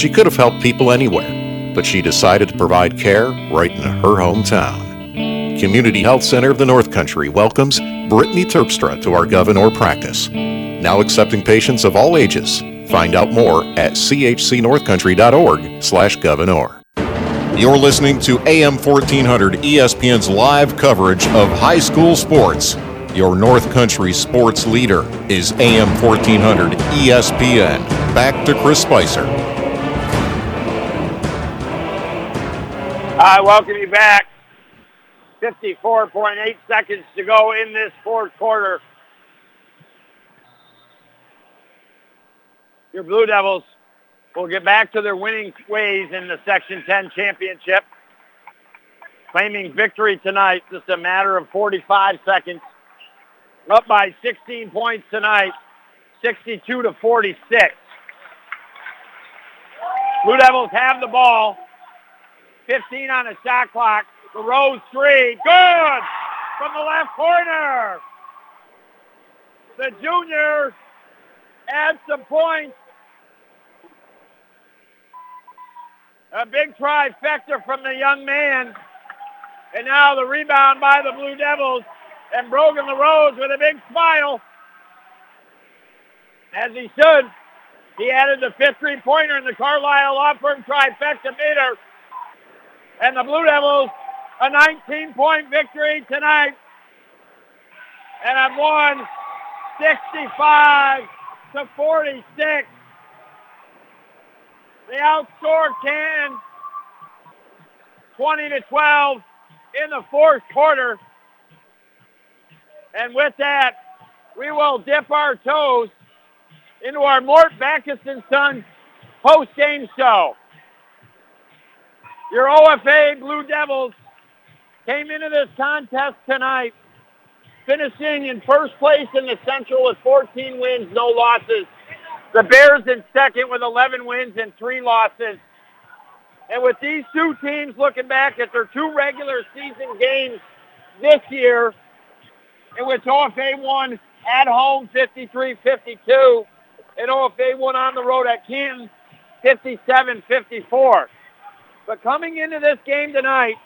She could have helped people anywhere, but she decided to provide care right in her hometown. Community Health Center of the North Country welcomes Brittany Terpstra to our Gouverneur practice. Now accepting patients of all ages. Find out more at chcnorthcountry.org slash gouverneur. You're listening to AM 1400 ESPN's live coverage of high school sports. Your North Country sports leader is AM 1400 ESPN. Back to Chris Spicer. I welcome you back. 54.8 seconds to go in this fourth quarter. Your Blue Devils will get back to their winning ways in the Section 10 championship. Claiming victory tonight, just a matter of 45 seconds. Up by 16 points tonight, 62 to 46. Blue Devils have the ball. 15 on the shot clock. LaRose three. Good! From the left corner. The junior adds some points. A big trifecta from the young man. And now the rebound by the Blue Devils. And Brogan LaRose with a big smile. As he should. He added the fifth three-pointer in the Carlisle Law trifecta meter. And the Blue Devils, a 19-point victory tonight. And have won 65 to 46. They outscored Canton 20 to 12 in the fourth quarter. And with that, we will dip our toes into our Mort Backus and Sons post-game show. Your OFA Blue Devils came into this contest tonight finishing in first place in the Central with 14 wins, no losses. The Bears in second with 11 wins and three losses. And with these two teams looking back at their two regular season games this year, in which OFA won at home 53-52, and OFA won on the road at Canton 57-54. But coming into this game tonight,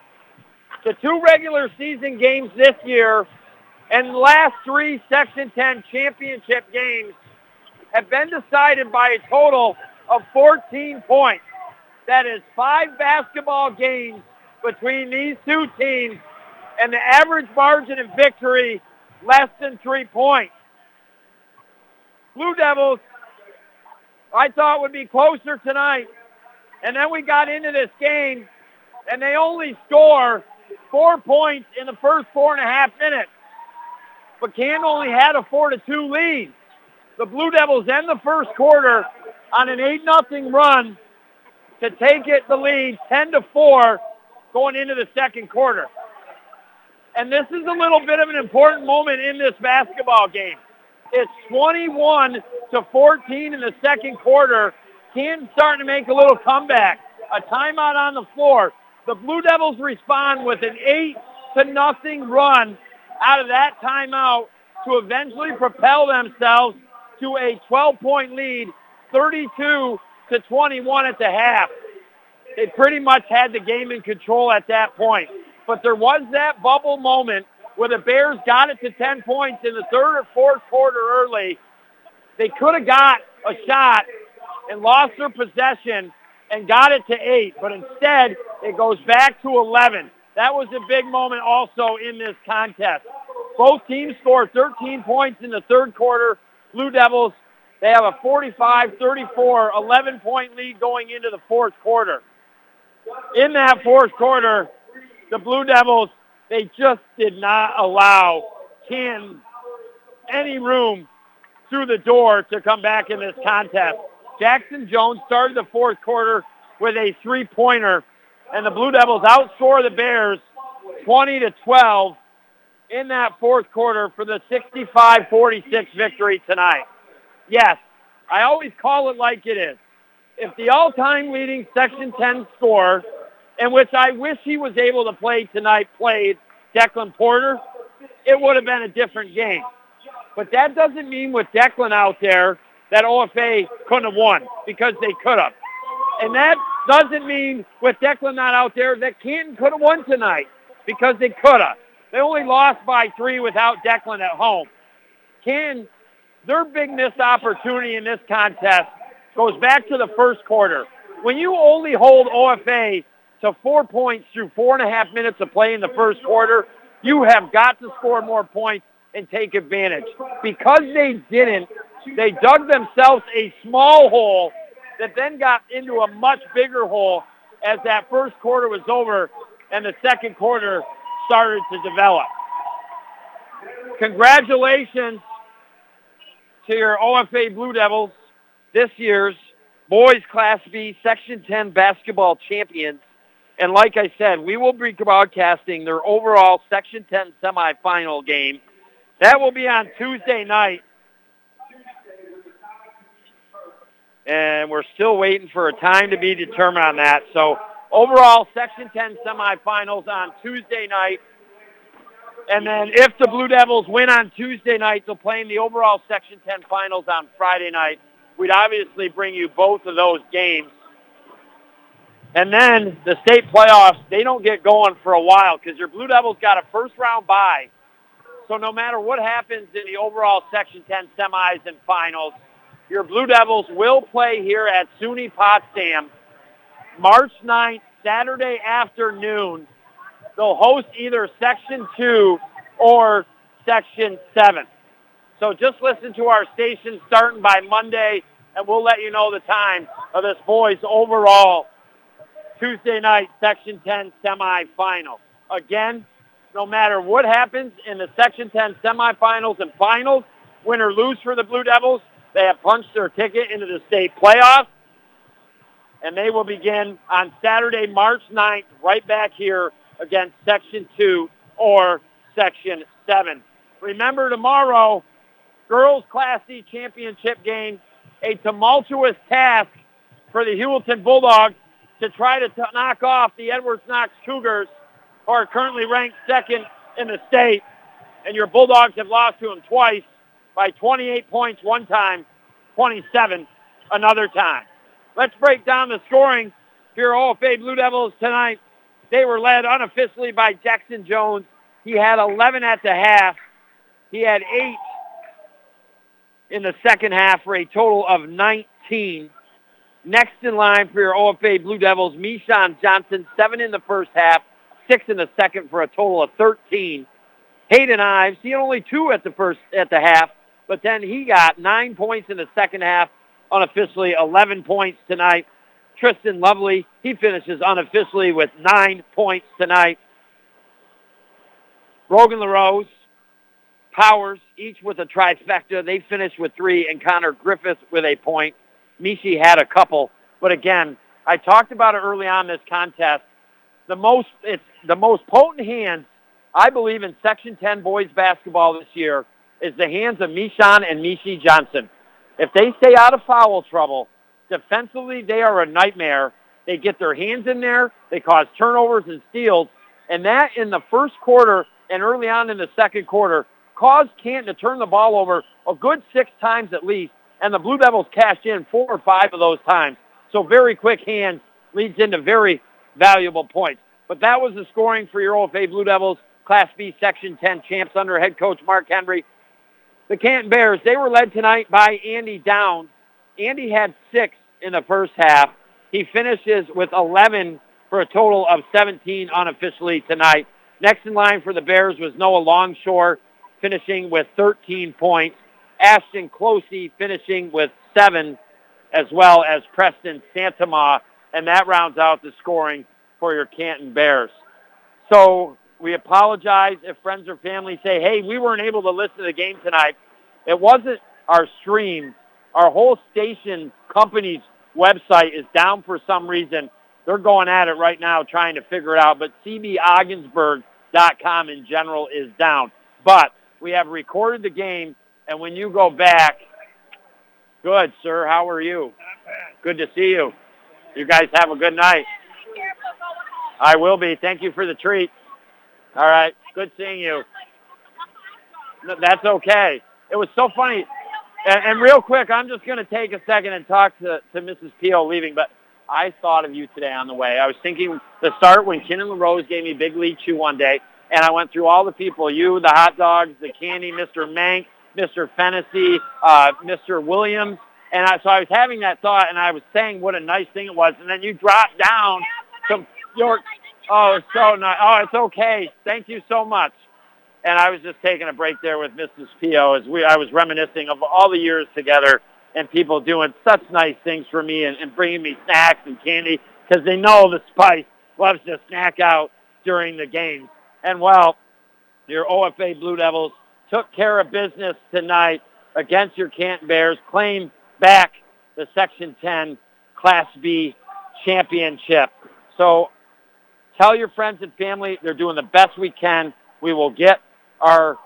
the two regular season games this year and last three Section 10 championship games have been decided by a total of 14 points. That is five basketball games between these two teams and the average margin of victory less than three points. Blue Devils, I thought would be closer tonight. And then we got into this game and they only score four points in the first four and a half minutes. But Canton only had a four to two lead. The Blue Devils end the first quarter on an 8 nothing run to take it the lead 10 to 4 going into the second quarter. And this is a little bit of an important moment in this basketball game. It's 21 to 14 in the second quarter. Canton starting to make a little comeback. A timeout on the floor. The Blue Devils respond with an 8 to nothing run out of that timeout to eventually propel themselves to a 12-point lead, 32 to 21 at the half. They pretty much had the game in control at that point. But there was that bubble moment where the Bears got it to 10 points in the third or fourth quarter early. They could have got a shot and lost their possession and got it to 8, but instead it goes back to 11. That was a big moment also in this contest. Both teams scored 13 points in the third quarter. Blue Devils, they have a 45-34, 11-point lead going into the fourth quarter. In that fourth quarter, the Blue Devils, they just did not allow Canton any room through the door to come back in this contest. Jackson Jones started the fourth quarter with a three-pointer, and the Blue Devils outscore the Bears 20 to 12 in that fourth quarter for the 65-46 victory tonight. Yes, I always call it like it is. If the all-time leading Section 10 scorer, in which I wish he was able to play tonight, played Declan Porter, it would have been a different game. But that doesn't mean with Declan out there that OFA couldn't have won because they could have. And that doesn't mean with Declan not out there that Canton could have won tonight because they could have. They only lost by three without Declan at home. Canton, their big missed opportunity in this contest goes back to the first quarter. When you only hold OFA to four points through four and a half minutes of play in the first quarter, you have got to score more points and take advantage. Because they didn't, they dug themselves a small hole that then got into a much bigger hole as that first quarter was over and the second quarter started to develop. Congratulations to your OFA Blue Devils, this year's boys Class B Section 10 basketball champions. And like I said, we will be broadcasting their overall Section 10 semifinal game. That will be on Tuesday night. And we're still waiting for a time to be determined on that. So overall, Section 10 semifinals on Tuesday night. And then if the Blue Devils win on Tuesday night, they'll play in the overall Section 10 finals on Friday night. We'd obviously bring you both of those games. And then the state playoffs, they don't get going for a while because your Blue Devils got a first round bye. So no matter what happens in the overall Section 10 semis and finals, your Blue Devils will play here at SUNY Potsdam March 9th, Saturday afternoon. They'll host either Section 2 or Section 7. So just listen to our station starting by Monday, and we'll let you know the time of this boys' overall Tuesday night Section 10 semifinal. Again, no matter what happens in the Section 10 semifinals and finals, win or lose for the Blue Devils, they have punched their ticket into the state playoffs, and they will begin on Saturday, March 9th, right back here against Section 2 or Section 7. Remember tomorrow, girls Class C championship game, a tumultuous task for the Heuvelton Bulldogs to try to t- knock off the Edwards Knox Cougars, who are currently ranked second in the state. And your Bulldogs have lost to them twice by 28 points one time, 27 another time. Let's break down the scoring for your OFA Blue Devils tonight. They were led unofficially by Jackson Jones. He had 11 at the half. He had eight in the second half for a total of 19. Next in line for your OFA Blue Devils, Mishan Johnson, seven in the first half, six in the second for a total of 13. Hayden Ives, he had only two at the first at the half, but then he got nine points in the second half, unofficially 11 points tonight. Tristan Lovely, he finishes unofficially with nine points tonight. Brogan LaRose, Powers, each with a trifecta. They finish with three, and Connor Griffith with a point. Mishi had a couple, but again, I talked about it early on this contest. The most, it's the most potent hands, I believe, in Section 10 boys basketball this year is the hands of Mishan and Mishi Johnson. If they stay out of foul trouble, defensively they are a nightmare. They get their hands in there, they cause turnovers and steals, and that in the first quarter and early on in the second quarter caused Canton to turn the ball over a good six times at least, and the Blue Devils cashed in four or five of those times. So very quick hands leads into very valuable points. But that was the scoring for your OFA Blue Devils, Class B Section 10 champs under head coach Mark Henry. The Canton Bears, they were led tonight by Andy Downs. Andy had six in the first half. He finishes with 11 for a total of 17 unofficially tonight. Next in line for the Bears was Noah Longshore, finishing with 13 points. Ashton Closey finishing with seven, as well as Preston Santama, and that rounds out the scoring for your Canton Bears. So we apologize if friends or family say, hey, we weren't able to listen to the game tonight. it wasn't our stream. Our whole station company's website is down for some reason. They're going at it right now trying to figure it out, but cbogginsburg.com in general is down. But we have recorded the game, and when you go back, good, sir. How are you? Good to see you. You guys have a good night. I will be. Thank you for the treat. All right. Good seeing you. No, that's okay. It was so funny. And, and real quick, I'm just going to take a second and talk to, to Mrs. Peel leaving, but I thought of you today on the way. I was thinking the start when Ken and LaRose gave me Big League Chew one day, and I went through all the people, you, the hot dogs, the candy, Mr. Mank, Mr. Fennessy, uh, Mr. Williams, and I, so I was having that thought, and I was saying what a nice thing it was, and then you dropped down to York. Oh, it's so nice. Oh, it's okay. Thank you so much. And I was just taking a break there with Mrs. Pio as we I was reminiscing of all the years together and people doing such nice things for me and, and bringing me snacks and candy because they know the Spice loves to snack out during the games. And well, your OFA Blue Devils took care of business tonight against your Canton Bears, claim back the Section 10 Class B championship. So tell your friends and family they're doing the best we can. We will get our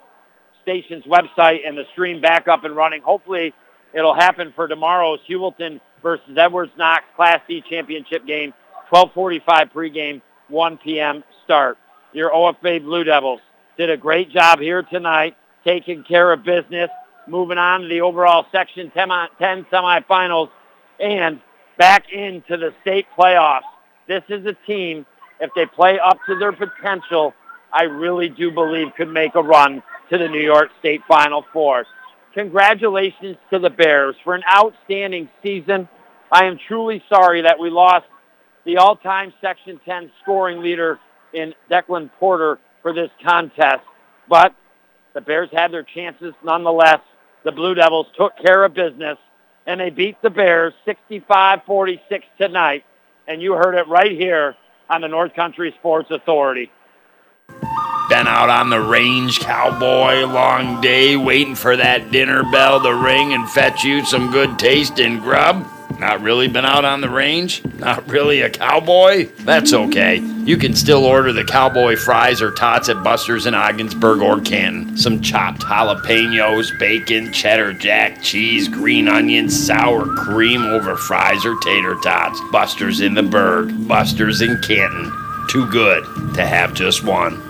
station's website and the stream back up and running. Hopefully it'll happen for tomorrow's Heuvelton versus Edwards Knox Class C championship game, 1245 pregame, 1 p.m. start. Your OFA Blue Devils did a great job here tonight, taking care of business, moving on to the overall Section 10, 10 semifinals, and back into the state playoffs. This is a team, if they play up to their potential, I really do believe could make a run to the New York State Final Four. Congratulations to the Bears for an outstanding season. I am truly sorry that we lost the all-time Section 10 scoring leader in Declan Porter for this contest, but the Bears had their chances nonetheless. The Blue Devils took care of business, and they beat the Bears 65-46 tonight, and you heard it right here on the North Country Sports Authority. Out on the range, cowboy, long day, waiting for that dinner bell to ring and fetch you some good taste tasting grub? Not really been out on the range? Not really a cowboy? That's okay. You can still order the cowboy fries or tots at Buster's in Ogdensburg or Canton. Some chopped jalapenos, bacon, cheddar jack, cheese, green onions, sour cream over fries or tater tots. Buster's in the Berg, Buster's in Canton. Too good to have just one.